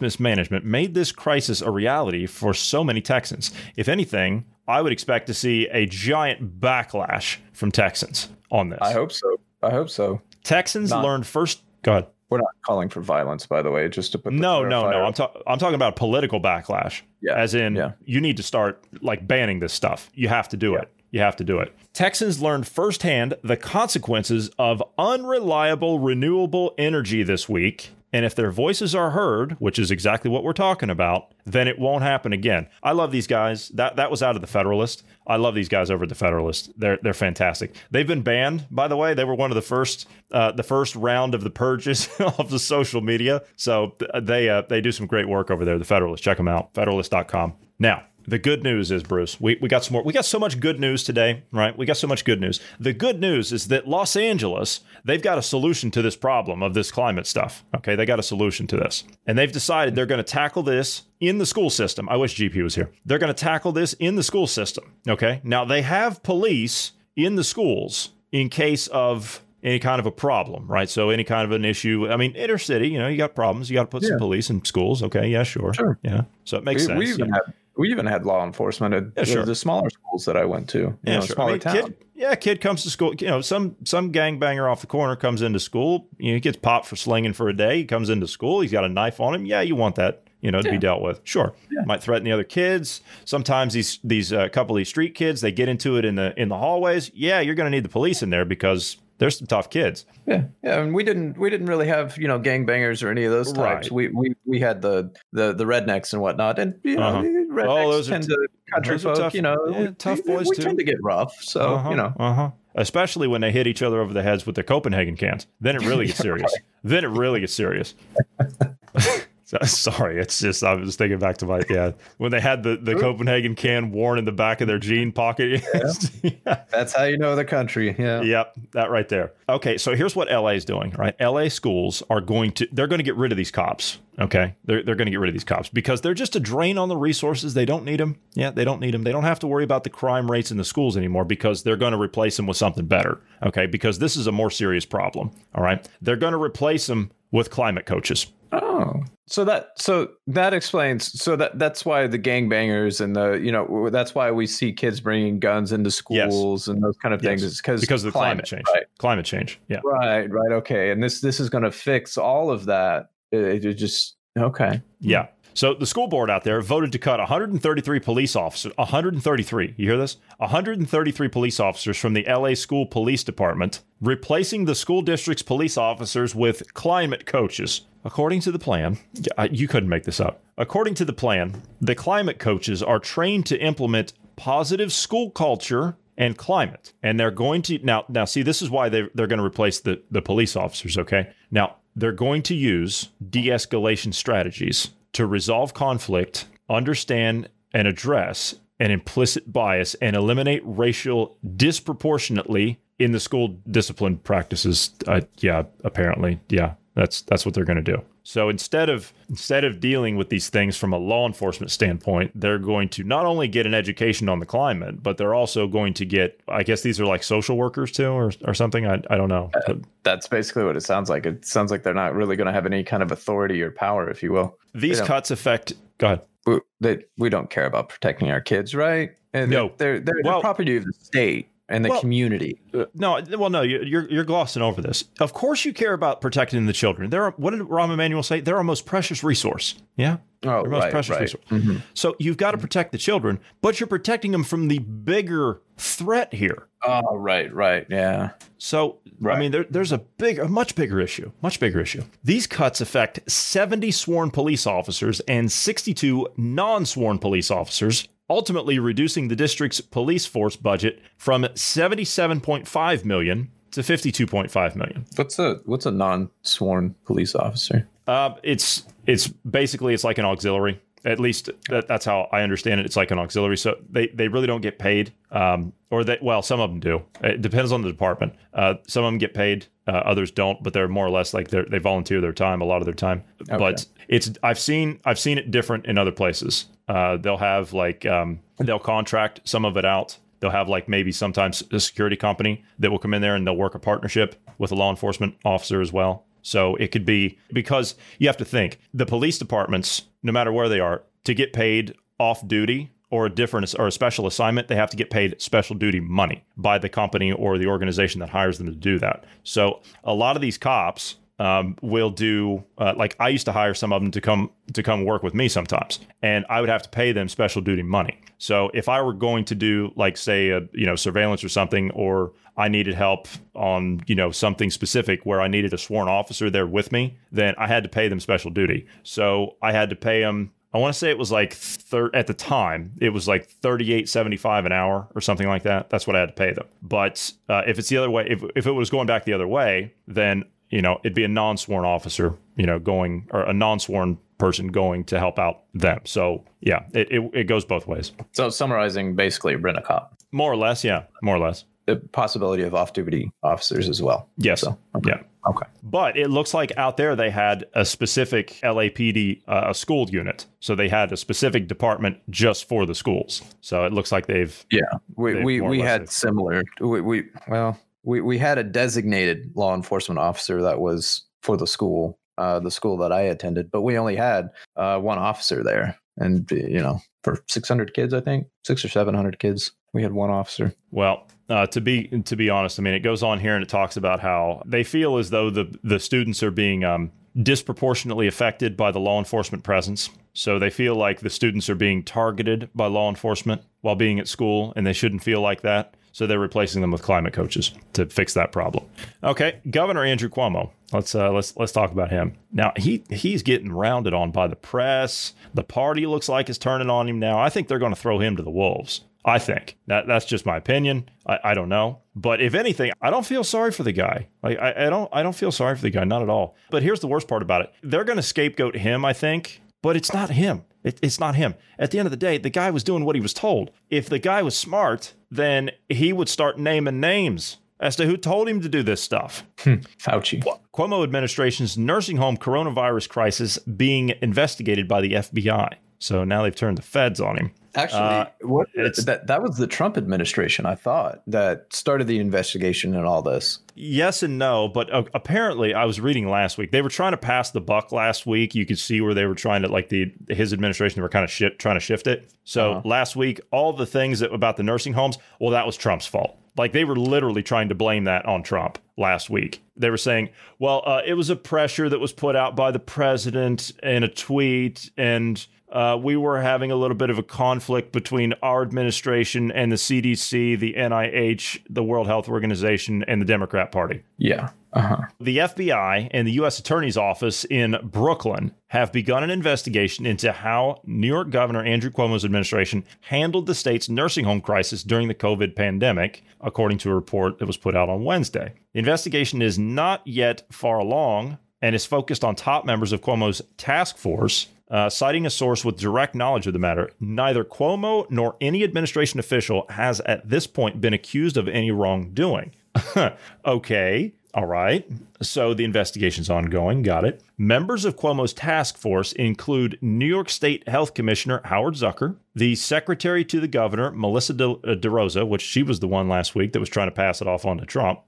mismanagement, made this crisis a reality for so many Texans. If anything, I would expect to see a giant backlash from Texans on this. I hope so. I hope so. Texans Not- learned first. Go ahead. We're not calling for violence, by the way, just to put the No, no, no. I'm, ta- I'm talking about political backlash. Yeah, As in, yeah. you need to start like banning this stuff. You have to do Yeah. it. You have to do it. Texans learned firsthand the consequences of unreliable renewable energy this week. And if their voices are heard, which is exactly what we're talking about, then it won't happen again. I love these guys. That that was out of the Federalist. I love these guys over at the Federalist. They're they're fantastic. They've been banned, by the way. They were one of the first uh, the first round of the purges of the social media. So they uh, they do some great work over there. The Federalist. Check them out. Federalist.com. Now the good news is, Bruce, we, we got some more. We got so much good news today, right? We got so much good news. The good news is that Los Angeles, they've got a solution to this problem of this climate stuff. Okay, they got a solution to this, and they've decided they're going to tackle this in the school system. I wish GP was here. They're going to tackle this in the school system. Okay, now they have police in the schools in case of any kind of a problem, right? So any kind of an issue. I mean, inner city, you know, you got problems. You got to put Yeah. some police in schools. Okay, yeah, sure, Sure. yeah. So it makes we, sense. we even yeah. had we even had law enforcement at Yeah, sure. the, smaller schools that I went to. You Yeah, know, sure. I smaller mean, town. kid, yeah, kid comes to school. You know, some some gangbanger off the corner comes into school. You know, he gets popped for slinging for a day. He comes into school. He's got a knife on him. Yeah, you want that. You know, to be dealt with. Sure, Yeah. might threaten the other kids. Sometimes these these uh, couple of these street kids they get into it in the in the hallways. Yeah, you're going to need the police in there because there's some tough kids. Yeah, yeah, and we didn't we didn't really have you know gangbangers or any of those types. Right. We we we had the the the rednecks and whatnot, and you know Uh-huh. Rednecks Oh, those are tend t- to country folk. tough- you know, yeah, we, tough boys we too. tend to get rough, so Uh-huh, you know. uh huh. Especially when they hit each other over the heads with their Copenhagen cans. Then it really gets serious. Then it really gets serious. So- Sorry, it's just I was thinking back to my yeah when they had the, the Copenhagen can worn in the back of their jean pocket. yeah. That's how you know the country. Yeah. Yep, that right there. Okay, so here's what LA is doing, right? LA schools are going to they're going to get rid of these cops. Okay, they're they're going to get rid of these cops because they're just a drain on the resources. They don't need them. Yeah, they don't need them. They don't have to worry about the crime rates in the schools anymore because they're going to replace them with something better. Okay, because this is a more serious problem. All right, they're going to replace them with climate coaches. Oh, so that so that explains. So that that's why the gangbangers and the you know that's why we see kids bringing guns into schools and those kind of things. Yes. Because because of the climate, change. Right. Climate change. Yeah. Right. Right. Okay. And this this is going to fix all of that. It, it just okay. Yeah. So the school board out there voted to cut 133 police officers. 133. You hear this? 133 police officers from the LA School Police Department, replacing the school district's police officers with climate coaches. According to the plan, you couldn't make this up. According to the plan, the climate coaches are trained to implement positive school culture and climate. And they're going to now now see this is why they they're going to replace the the police officers, okay? Now, they're going to use de-escalation strategies to resolve conflict, understand and address an implicit bias and eliminate racial disproportionately in the school discipline practices. Uh, yeah, apparently. Yeah. That's that's what they're going to do. So instead of instead of dealing with these things from a law enforcement standpoint, they're going to not only get an education on the climate, but they're also going to get I guess these are like social workers too or or something. I, I don't know. But That's basically what it sounds like. It sounds like they're not really going to have any kind of authority or power, if you will. these cuts affect go ahead. We, they, we don't care about protecting our kids, right? And No. they're they're, Well- they're property of the state and the Well- community. Uh, no, well, no, you- you're you're glossing over this. Of course, you care about protecting the children. They're what did Rahm Emanuel say? They're our most precious resource. Yeah, Oh, their most right, precious right. resource. Mhm. So you've got to protect the children, but you're protecting them from the bigger threat here. Oh, right, right, yeah. So I mean, there, there's a big, a much bigger issue, much bigger issue. These cuts affect 70 sworn police officers and 62 non-sworn police officers, ultimately reducing the district's police force budget from 77.5 million to 52.5 million. What's a what's a non-sworn police officer? Uh, it's it's basically it's like an auxiliary. At least that, that's how I understand it. It's like an auxiliary, so they, they really don't get paid, um, or they well, some of them do. It depends on the department. Uh, some of them get paid, uh, others don't, but they're more or less like they they volunteer their time, a lot of their time. But it's I've seen I've seen it different in other places. Uh, they'll have like um, they'll contract some of it out. They'll have like maybe sometimes a security company that will come in there and they'll work a partnership with a law enforcement officer as well. So it could be because you have to think the police departments, no matter where they are, to get paid off duty or a different or a special assignment, they have to get paid special duty money by the company or the organization that hires them to do that. So a lot of these cops um, will do uh, like I used to hire some of them to come to come work with me sometimes, and I would have to pay them special duty money. So if I were going to do like say a you know surveillance or something, or I needed help on you know something specific where I needed a sworn officer there with me, then I had to pay them special duty. So I had to pay them. I want to say it was like thir- at the time it was like thirty eight seventy five an hour or something like that. That's what I had to pay them. But uh, if it's the other way, if if it was going back the other way, then you know it'd be a non sworn officer, you know, going or a non sworn person going to help out them. So yeah, it, it, it goes both ways. So summarizing, basically, rent a cop. More or less, yeah, more or less. The possibility of off-duty officers as well. Yes, So okay. yeah. Okay. But it looks like out there they had a specific LAPD, uh, a school unit. So they had a specific department just for the schools. So it looks like they've Yeah, we They we, we had similar. We, we well, we we had a designated law enforcement officer that was for the school, uh, the school that I attended, but we only had uh, one officer there, and you know, for six hundred kids, I think six or seven hundred kids, we had one officer. Well, uh, to be to be honest, I mean, it goes on here and it talks about how they feel as though the the students are being um, disproportionately affected by the law enforcement presence. So they feel like the students are being targeted by law enforcement while being at school, and they shouldn't feel like that. So they're replacing them with climate coaches to fix that problem. Okay, Governor Andrew Cuomo. Let's uh, let's let's talk about him now. He he's getting rounded on by the press. The party looks like is turning on him now. I think they're going to throw him to the wolves. I think that that's just my opinion. I, I don't know, but if anything, I don't feel sorry for the guy. Like I, I don't I don't feel sorry for the guy, not at all. But here's the worst part about it: they're going to scapegoat him. I think, but it's not him. It, it's not him. At the end of the day, the guy was doing what he was told. If the guy was smart, then he would start naming names as to who told him to do this stuff. Hmm, Fauci. Cuomo administration's nursing home coronavirus crisis being investigated by the FBI. So now they've turned the feds on him. Actually, Uh, what that that was the Trump administration, I thought, that started the investigation and all this. Yes and no, but uh, apparently I was reading last week. They were trying to pass the buck last week. You could see where they were trying to like the his administration were kind of shit, trying to shift it. So Uh-huh. last week all the things that about the nursing homes, well that was Trump's fault. Like they were literally trying to blame that on Trump last week. They were saying, well, uh, it was a pressure that was put out by the president in a tweet and uh, we were having a little bit of a conflict between our administration and the CDC, the NIH, the World Health Organization, and the Democrat Party. Yeah. Uh-huh. The FBI and the U.S. Attorney's Office in Brooklyn have begun an investigation into how New York Governor Andrew Cuomo's administration handled the state's nursing home crisis during the COVID pandemic, according to a report that was put out on Wednesday. The investigation is not yet far along and is focused on top members of Cuomo's task force. Uh, citing a source with direct knowledge of the matter, neither Cuomo nor any administration official has at this point been accused of any wrongdoing. okay. All right. So the investigation's ongoing. Got it. Members of Cuomo's task force include New York State Health Commissioner Howard Zucker, the Secretary to the Governor, Melissa De, uh, DeRosa, which she was the one last week that was trying to pass it off on to Trump.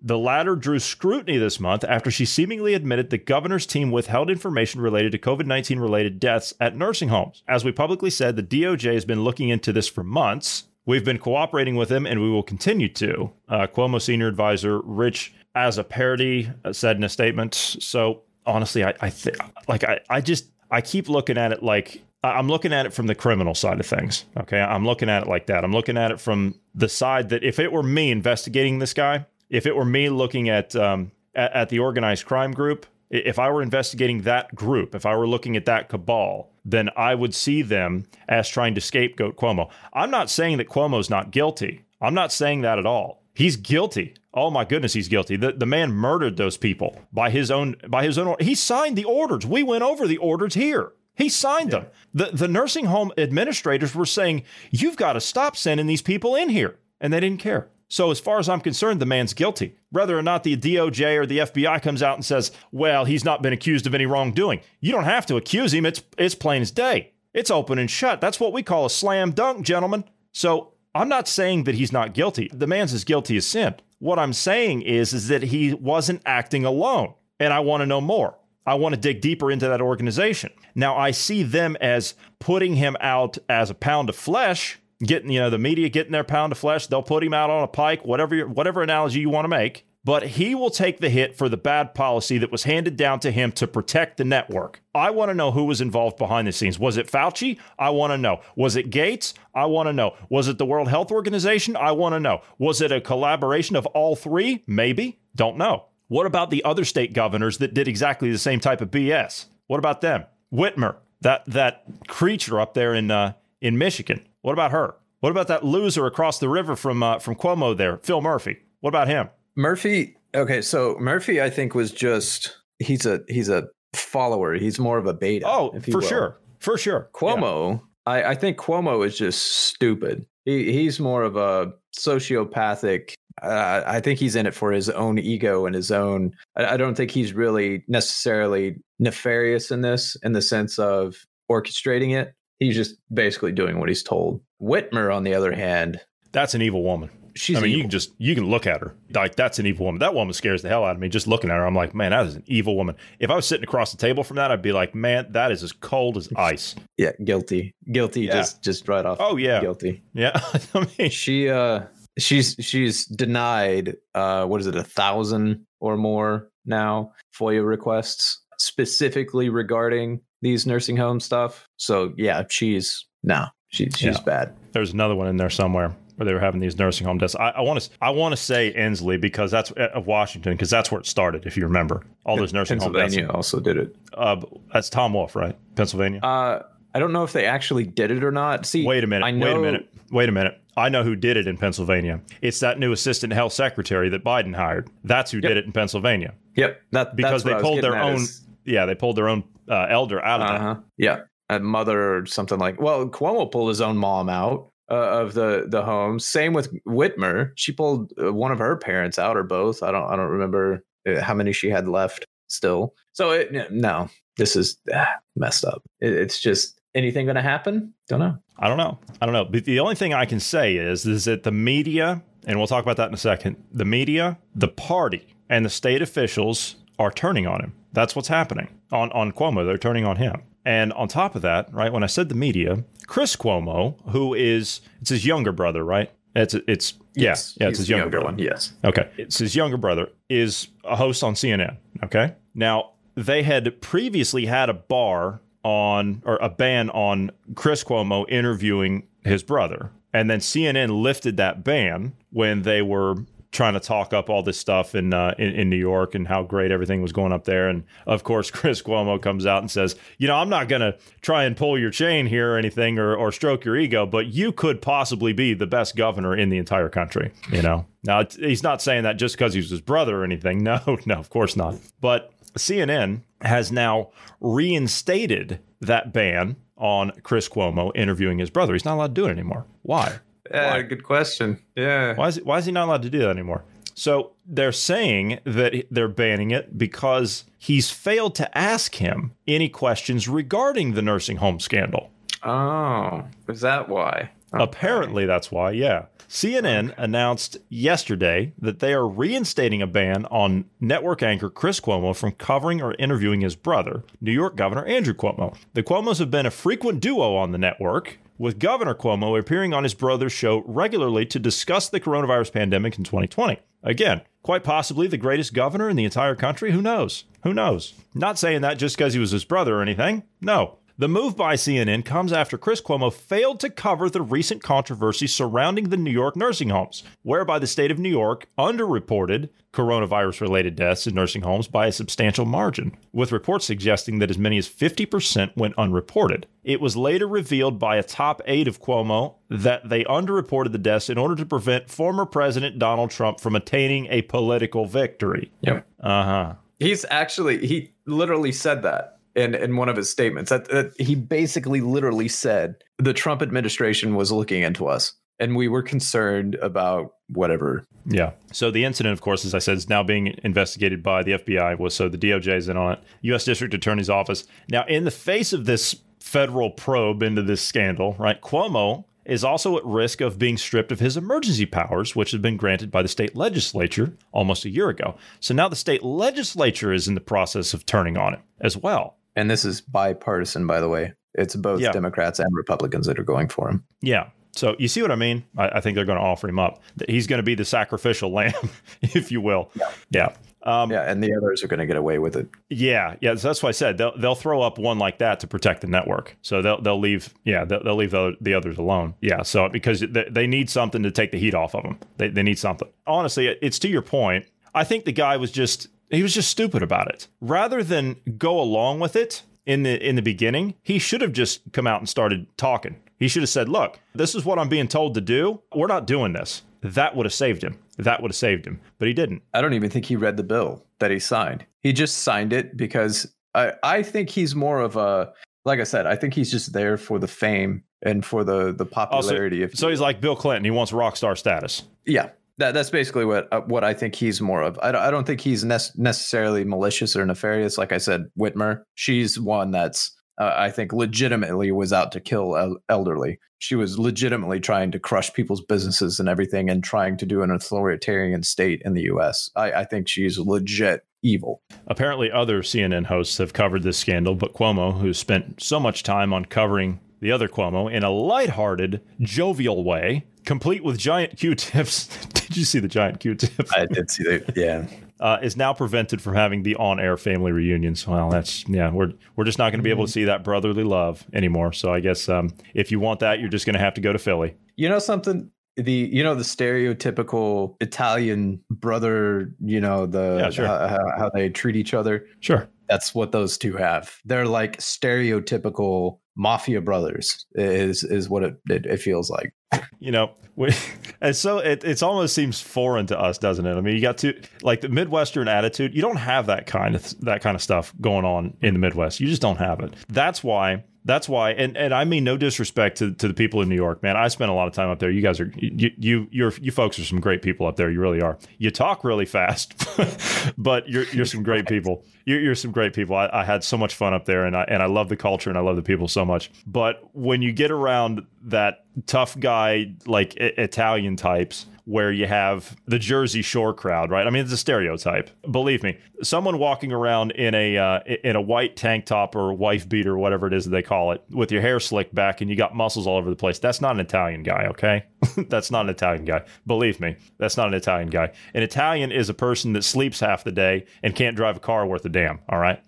The latter drew scrutiny this month after she seemingly admitted the governor's team withheld information related to COVID 19 related deaths at nursing homes. As we publicly said, the DOJ has been looking into this for months. We've been cooperating with them and we will continue to. Uh, Cuomo senior advisor Rich Azzopardi parody said in a statement. So honestly, I, I think like I, I just I keep looking at it like I'm looking at it from the criminal side of things. Okay, I'm looking at it like that. I'm looking at it from the side that if it were me investigating this guy, if it were me looking at um, at, at the organized crime group, if I were investigating that group, if I were looking at that cabal, then I would see them as trying to scapegoat Cuomo. I'm not saying that Cuomo's not guilty. I'm not saying that at all. He's guilty. Oh my goodness, he's guilty. The, the man murdered those people by his own by his own. He signed the orders. We went over the orders here. He signed them. The the nursing home administrators were saying, "You've got to stop sending these people in here," and they didn't care. So as far as I'm concerned, the man's guilty. Whether or not the DOJ or the FBI comes out and says, "Well, he's not been accused of any wrongdoing," you don't have to accuse him. It's it's plain as day. It's open and shut. That's what we call a slam dunk, gentlemen. So I'm not saying that he's not guilty. The man's as guilty as sin. What I'm saying is, is that he wasn't acting alone. And I want to know more. I want to dig deeper into that organization. Now I see them as putting him out as a pound of flesh, getting, you know, the media getting their pound of flesh. They'll put him out on a pike, whatever whatever analogy you want to make. But he will take the hit for the bad policy that was handed down to him to protect the network. I want to know who was involved behind the scenes. Was it Fauci? I want to know. Was it Gates? I want to know. Was it the World Health Organization? I want to know. Was it a collaboration of all three? Maybe. Don't know. What about the other state governors that did exactly the same type of BS? What about them? Whitmer, that that creature up there in uh, in Michigan. What about her? What about that loser across the river from uh, from Cuomo there, Phil Murphy? What about him? Murphy. Okay, so Murphy, I think was just he's a he's a follower. He's more of a beta. Oh, for will. sure, for sure. Yeah. Cuomo, I, I think Cuomo is just stupid. He, he's more of a sociopathic. Uh, I think he's in it for his own ego and his own. I, I don't think he's really necessarily nefarious in this, in the sense of orchestrating it. He's just basically doing what he's told. Whitmer, on the other hand, That's an evil woman. She's I mean, you evil. can just you can look at her like that's an evil woman. That woman scares the hell out of me. Just looking at her, I'm like, man, that is an evil woman. If I was sitting across the table from that, I'd be like, man, that is as cold as ice. yeah, guilty, guilty, Yeah. just just right off. Oh yeah, guilty. yeah. I mean, She uh, she's she's denied uh, what is it, a thousand or more now FOIA requests specifically regarding these nursing home stuff. So yeah, she's no, she's she's Yeah. bad. there's another one in there somewhere where they were having these nursing home deaths. I want to I want to say Inslee because that's uh, of Washington because that's where it started. If you remember, all those nursing home deaths. Pennsylvania also did it. Uh, that's Tom Wolf, right? Pennsylvania. Uh, I don't know if they actually did it or not. See, Wait a minute. I know, Wait a minute. Wait a minute. I know who did it in Pennsylvania. It's that new assistant health secretary that Biden hired. That's who Yep. did it in Pennsylvania Yep, that because they pulled their own. is- Yeah, they pulled their own uh, elder out of that. Uh-huh. Yeah, a mother or something like. Well, Cuomo pulled his own mom out uh, of the the home. Same with Whitmer. She pulled uh, one of her parents out, or both. I don't. I don't remember uh, how many she had left still. So it, no, this is ah, messed up. It, it's just anything going to happen? Don't know. I don't know. I don't know. But the only thing I can say is is that the media, and we'll talk about that in a second. The media, the party, and the state officials are turning on him. That's what's happening on on Cuomo. They're turning on him. And on top of that, right when I said the media, Chris Cuomo, who is it's his younger brother, right? It's it's yes, yeah, it's his younger, brother. one. Yes. Okay. It's his younger brother is a host on CNN. Okay. Now, they had previously had a bar on or a ban on Chris Cuomo interviewing his brother. And then CNN lifted that ban when they were trying to talk up all this stuff in, uh, in in New York and how great everything was going up there. And of course, Chris Cuomo comes out and says, "You know, I'm not going to try and pull your chain here or anything or, or stroke your ego, but you could possibly be the best governor in the entire country." You know, now he's not saying that just because he's his brother or anything. No, no, of course not. But CNN has now reinstated that ban on Chris Cuomo interviewing his brother. He's not allowed to do it anymore. Why? Yeah, good question. Yeah. Why is he, why is he not allowed to do that anymore? So they're saying that they're banning it because he's failed to ask him any questions regarding the nursing home scandal. Oh, is that why? Okay. Apparently, that's why. Yeah. CNN announced yesterday that they are reinstating a ban on network anchor Chris Cuomo from covering or interviewing his brother, New York Governor Andrew Cuomo. The Cuomos have been a frequent duo on the network, with Governor Cuomo appearing on his brother's show regularly to discuss the coronavirus pandemic in 2020. Again, quite possibly the greatest governor in the entire country. Who knows? Who knows? Not saying that just because he was his brother or anything. No. The move by CNN comes after Chris Cuomo failed to cover the recent controversy surrounding the New York nursing homes, whereby the state of New York underreported coronavirus related deaths in nursing homes by a substantial margin, with reports suggesting that as many as 50% went unreported. It was later revealed by a top aide of Cuomo that they underreported the deaths in order to prevent former President Donald Trump from attaining a political victory. Yep. Uh huh. He's actually he literally said that in in one of his statements. That, that he basically literally said the Trump administration was looking into us and we were concerned about whatever. Yeah. So the incident, of course, as I said, is now being investigated by the FBI. Was so the DOJ is in on it. U.S. District Attorney's Office. Now, in the face of this federal probe into this scandal, right? Cuomo is also at risk of being stripped of his emergency powers, which had been granted by the state legislature almost a year ago. So now the state legislature is in the process of turning on him as well. And this is bipartisan, by the way. It's both Yeah. Democrats and Republicans that are going for him. Yeah. So you see what I mean? I, I think they're going to offer him up. He's going to be the sacrificial lamb, if you will. Yeah. Um, Yeah, and the others are going to get away with it. Yeah, yeah. So that's why I said they'll they'll throw up one like that to protect the network. So they'll they'll leave yeah they'll, they'll leave the, the others alone. Yeah. So because they, they need something to take the heat off of them. They they need something. Honestly, it's to your point. I think the guy was just he was just stupid about it. Rather than go along with it in the in the beginning, he should have just come out and started talking. He should have said, "Look, this is what I'm being told to do. We're not doing this." That would have saved him. That would have saved him. But he didn't. I don't even think he read the bill that he signed. He just signed it because I I think he's more of a like I said. I think he's just there for the fame and for the the oh, popularity. if So he's like Bill Clinton. He wants rock star status. yeah, that that's basically what uh, what I think he's more of. I don't, I don't think he's nec- necessarily malicious or nefarious. Like I said, Whitmer, she's one that's uh, I think legitimately was out to kill el- elderly. She was legitimately trying to crush people's businesses and everything, and trying to do an authoritarian state in the U.S. I, I think she's legit evil. Apparently, other CNN hosts have covered this scandal, but Cuomo, who spent so much time on covering the other Cuomo in a lighthearted, jovial way, complete with giant Q-tips. Did you see the giant Q-tips? I did see that. Yeah. Uh, is now prevented from having the on-air family reunions. Well, that's yeah, we're we're just not going to be able to see that brotherly love anymore. So I guess um, if you want that, you're just going to have to go to Philly. You know something? The you know the stereotypical Italian brother. You know the Yeah, sure. how- how they treat each other. Sure. That's what those two have. They're like stereotypical mafia brothers. Is is what it it, it feels like. you know we, and so it it's almost seems foreign to us doesn't it i mean you got to like the midwestern attitude you don't have that kind of that kind of stuff going on in the midwest you just don't have it that's why that's why and, and i mean no disrespect to, to the people in new york man. I spent a lot of time up there. You guys are you you you're you folks are some great people up there. You really are. You talk really fast but you're you're some great people. You're, you're some great people. I, I had so much fun up there and i and i love the culture and i love the people so much. But when you get around that tough guy like I- Italian types where you have the Jersey Shore crowd, right? I mean, it's a stereotype. Believe me, someone walking around in a uh, in a white tank top or wife beater, whatever it is that they call it, with your hair slicked back and you got muscles all over the place. That's not an Italian guy, okay? that's not an Italian guy. Believe me, that's not an Italian guy. An Italian is a person that sleeps half the day and can't drive a car worth a damn. All right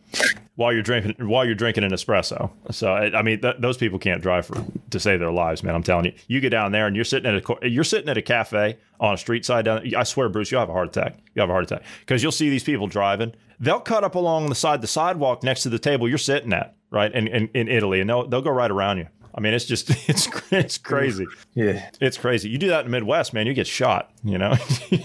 while you're drinking while you're drinking an espresso. So I, I mean, th- those people can't drive for to save their lives, man. I'm telling you. You get down there and you're sitting at a you're sitting at a cafe on a street side down. I swear, Bruce, you'll have a heart attack. You have a heart attack because you'll see these people driving. They'll cut up along the side the sidewalk next to the table you're sitting at, right? In in, in Italy, and they'll they'll go right around you. I mean, it's just it's it's crazy. Yeah. It's crazy. You do that in the Midwest, man, you get shot. You know.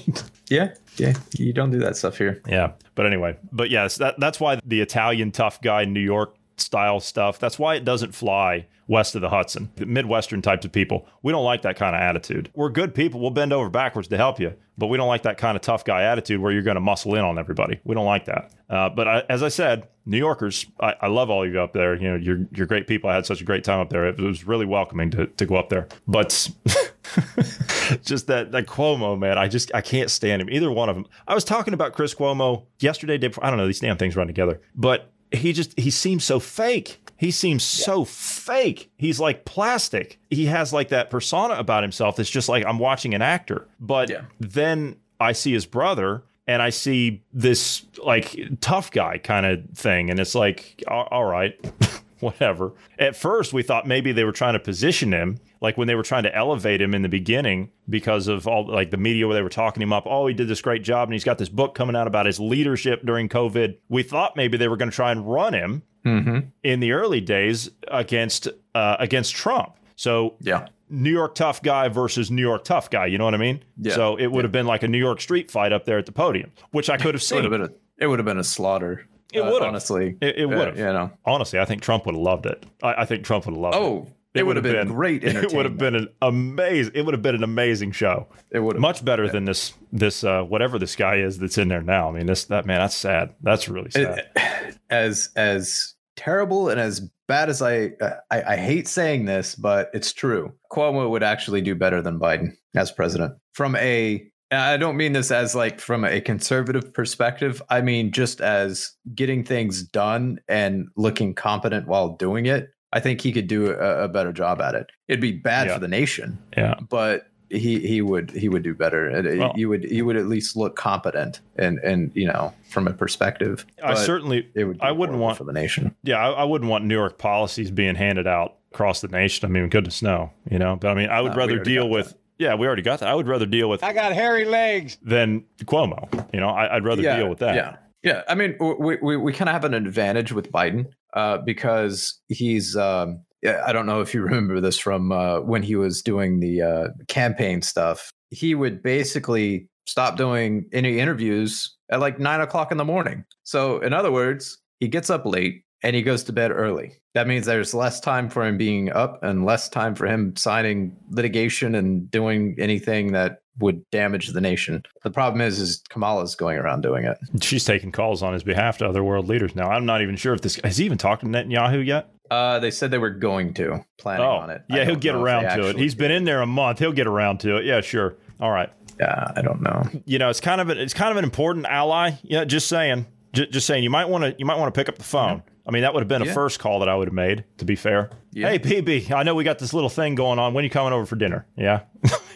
Yeah. Yeah. You don't do that stuff here. Yeah. But anyway, but yes, that that's why the Italian tough guy New York style stuff, that's why it doesn't fly west of the Hudson. Midwestern types of people, we don't like that kind of attitude. We're good people. We'll bend over backwards to help you, but we don't like that kind of tough guy attitude where you're going to muscle in on everybody. We don't like that. Uh, but I, as I said, New Yorkers, I, I love all you up there. You know, you're you're great people. I had such a great time up there. It was really welcoming to, to go up there. But just that that Cuomo man, I just I can't stand him. Either one of them. I was talking about Chris Cuomo yesterday. Day before, I don't know. These damn things run together. But he just he seems so fake. He seems so fake. He's like plastic. He has like that persona about himself that's just like I'm watching an actor. But Yeah. then I see his brother and I see this like tough guy kind of thing, and it's like, all all right, whatever. At first, we thought maybe they were trying to position him, like when they were trying to elevate him in the beginning because of all like the media where they were talking him up. Oh, he did this great job, and he's got this book coming out about his leadership during COVID. We thought maybe they were going to try and run him Mm-hmm. in the early days against uh, against Trump. So Yeah. New York tough guy versus New York tough guy. You know what I mean? Yeah. So it would have been like a New York street fight up there at the podium, which I could have It would seen. have been a it would have been a slaughter. It uh, would've. honestly. It, it Uh, would have. you know. Honestly, I think Trump would have loved it. I, I think Trump would have loved it. Oh, it, would have been, great It would have been an amazing. It would have been an amazing show. It would have Much better than this. This uh, whatever this guy is that's in there now. I mean, this that man. That's sad. That's really sad. as as terrible and as bad as I, I I hate saying this, but it's true. Cuomo would actually do better than Biden as president. From a I don't mean this as like from a conservative perspective. I mean just as getting things done and looking competent while doing it. I think he could do a, a better job at it. It'd be bad Yeah. for the nation, yeah. but he he would he would do better. And Well- you would you would at least look competent and and you know from a perspective. I But- certainly. it would I wouldn't want- for the nation. Yeah, I, I wouldn't want New York policies being handed out across the nation. I mean, goodness no, you know. But I mean, I would Uh, rather deal with. Yeah, we already got that. I would rather deal with I got hairy legs. than Cuomo. You know, I, I'd rather yeah, deal with that. Yeah, yeah. I mean, we we, we kind of have an advantage with Biden uh, because he's. Um, I don't know if you remember this from uh, when he was doing the uh, campaign stuff. He would basically stop doing any interviews at like nine o'clock in the morning. So, in other words, he gets up late and he goes to bed early. That means there's less time for him being up and less time for him signing litigation and doing anything that would damage the nation. The problem is, is Kamala's going around doing it. She's taking calls on his behalf to other world leaders. Now, I'm not even sure if this has he even talked to Netanyahu yet. Uh, they said they were going to planning oh, on it. Yeah, he'll get around to it. He's been in there a month. He'll get around to it. Yeah, sure. All right. Yeah, I don't know. You know, it's kind of a, it's kind of an important ally. Yeah, just saying. J- just saying. You might want to you might want to pick up the phone. Yeah. I mean, that would have been yeah. a first call that I would have made. To be fair. Yeah. Hey, Bibi, I know we got this little thing going on. When are you coming over for dinner? Yeah.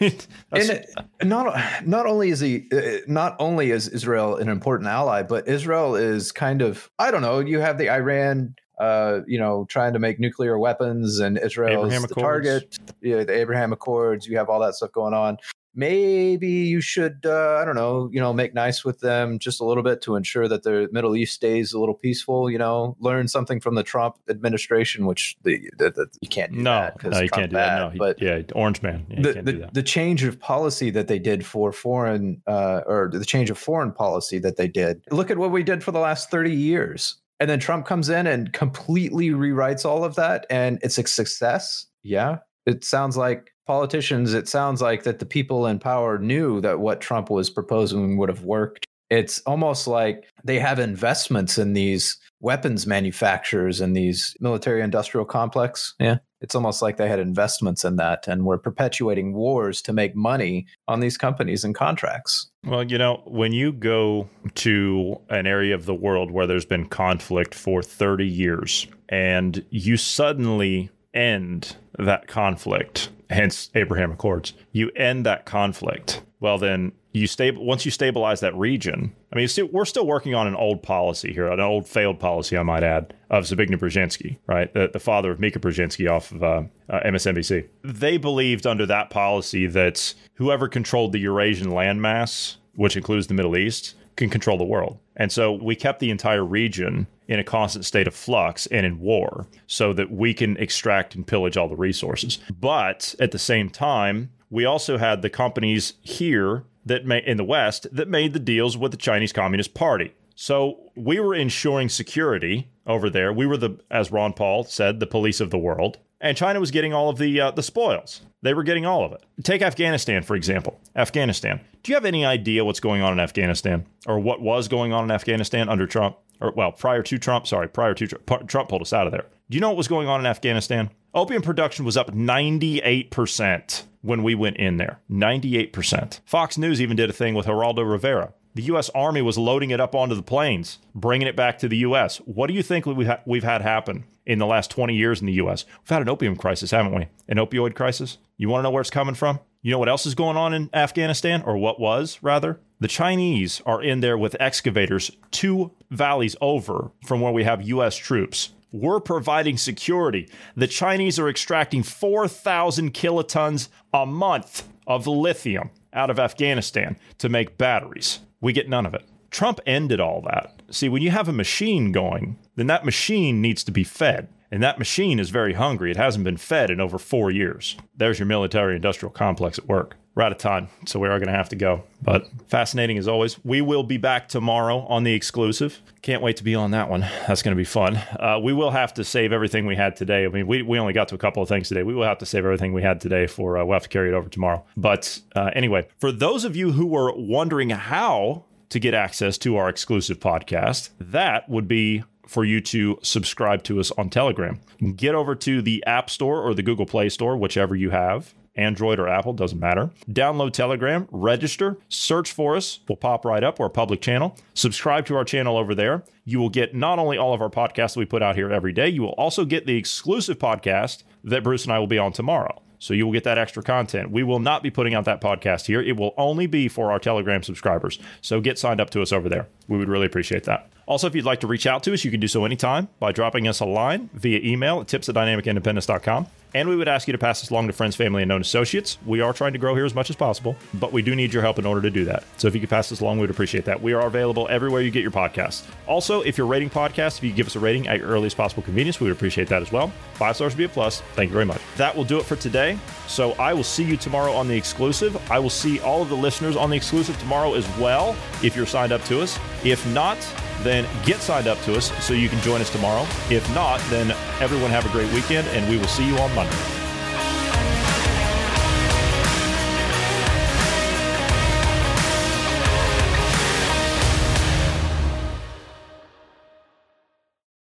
and not not only is he uh, not only is Israel an important ally, but Israel is kind of I don't know. You have the Iran uh, you know, trying to make nuclear weapons, and Israel is the target. Yeah, the Abraham Accords. You have all that stuff going on maybe you should uh, i don't know you know make nice with them just a little bit to ensure that the middle east stays a little peaceful you know? Learn something from the trump administration which the, the, the you can't do no, that no you Trump can't do bad, that no he, but yeah orange man. Yeah, the, the, the, change of policy that they did for foreign uh, or the change of foreign policy that they did look at what we did for the last 30 years. And then trump comes in and completely rewrites all of that and it's a success. Yeah. It sounds like politicians, it sounds like that the people in power knew that what Trump was proposing would have worked. It's almost like they have investments in these weapons manufacturers and these military industrial complex. Yeah. It's almost like they had investments in that and were perpetuating wars to make money on these companies and contracts. Well, you know, when you go to an area of the world where there's been conflict for 30 years and you suddenly end that conflict hence Abraham Accords. You end that conflict. Well, then you stable once you stabilize that region. I mean, we're still working on an old policy here, an old failed policy, I might add, of Zbigniew Brzezinski, right, the, the father of Mika Brzezinski off of uh, uh, MSNBC. They believed under that policy that whoever controlled the Eurasian landmass, which includes the Middle East, can control the world. And so we kept the entire region in a constant state of flux and in war so that we can extract and pillage all the resources. But at the same time, we also had the companies here that may, in the West that made the deals with the Chinese Communist Party. So we were ensuring security over there. We were the, as Ron Paul said, the police of the world and China was getting all of the uh, the spoils. They were getting all of it. Take Afghanistan for example. Afghanistan. Do you have any idea what's going on in Afghanistan or what was going on in Afghanistan under Trump? Or well, prior to Trump, sorry, prior to Trump, Trump pulled us out of there. Do you know what was going on in Afghanistan? Opium production was up 98% when we went in there. 98%. Fox News even did a thing with Geraldo Rivera. The U.S. Army was loading it up onto the planes, bringing it back to the U.S. What do you think we've had happen in the last 20 years in the U.S.? We've had an opium crisis, haven't we? An opioid crisis. You want to know where it's coming from? You know what else is going on in Afghanistan, or what was, rather? The Chinese are in there with excavators two valleys over from where we have U.S. troops. We're providing security. The Chinese are extracting 4,000 kilotons a month of lithium out of Afghanistan to make batteries. We get none of it. Trump ended all that. See, when you have a machine going, then that machine needs to be fed. And that machine is very hungry. It hasn't been fed in over four years. There's your military industrial complex at work. We're out of time, so we are going to have to go. But fascinating as always. We will be back tomorrow on the exclusive. Can't wait to be on that one. That's going to be fun. Uh, we will have to save everything we had today. I mean, we, we only got to a couple of things today. We will have to save everything we had today for uh, we'll have to carry it over tomorrow. But uh, anyway, for those of you who were wondering how to get access to our exclusive podcast, that would be for you to subscribe to us on Telegram. Get over to the App Store or the Google Play Store, whichever you have. Android or Apple, doesn't matter. Download Telegram, register, search for us. We'll pop right up. We're a public channel. Subscribe to our channel over there. You will get not only all of our podcasts that we put out here every day, you will also get the exclusive podcast that Bruce and I will be on tomorrow. So you will get that extra content. We will not be putting out that podcast here. It will only be for our Telegram subscribers. So get signed up to us over there. We would really appreciate that. Also, if you'd like to reach out to us, you can do so anytime by dropping us a line via email at tips at dynamicindependence.com. And we would ask you to pass this along to friends, family, and known associates. We are trying to grow here as much as possible, but we do need your help in order to do that. So if you could pass this along, we'd appreciate that. We are available everywhere you get your podcasts. Also, if you're rating podcasts, if you give us a rating at your earliest possible convenience, we would appreciate that as well. Five stars would be a plus. Thank you very much. That will do it for today. So I will see you tomorrow on the exclusive. I will see all of the listeners on the exclusive tomorrow as well if you're signed up to us. If not, then get signed up to us so you can join us tomorrow. If not, then everyone have a great weekend, and we will see you on Monday.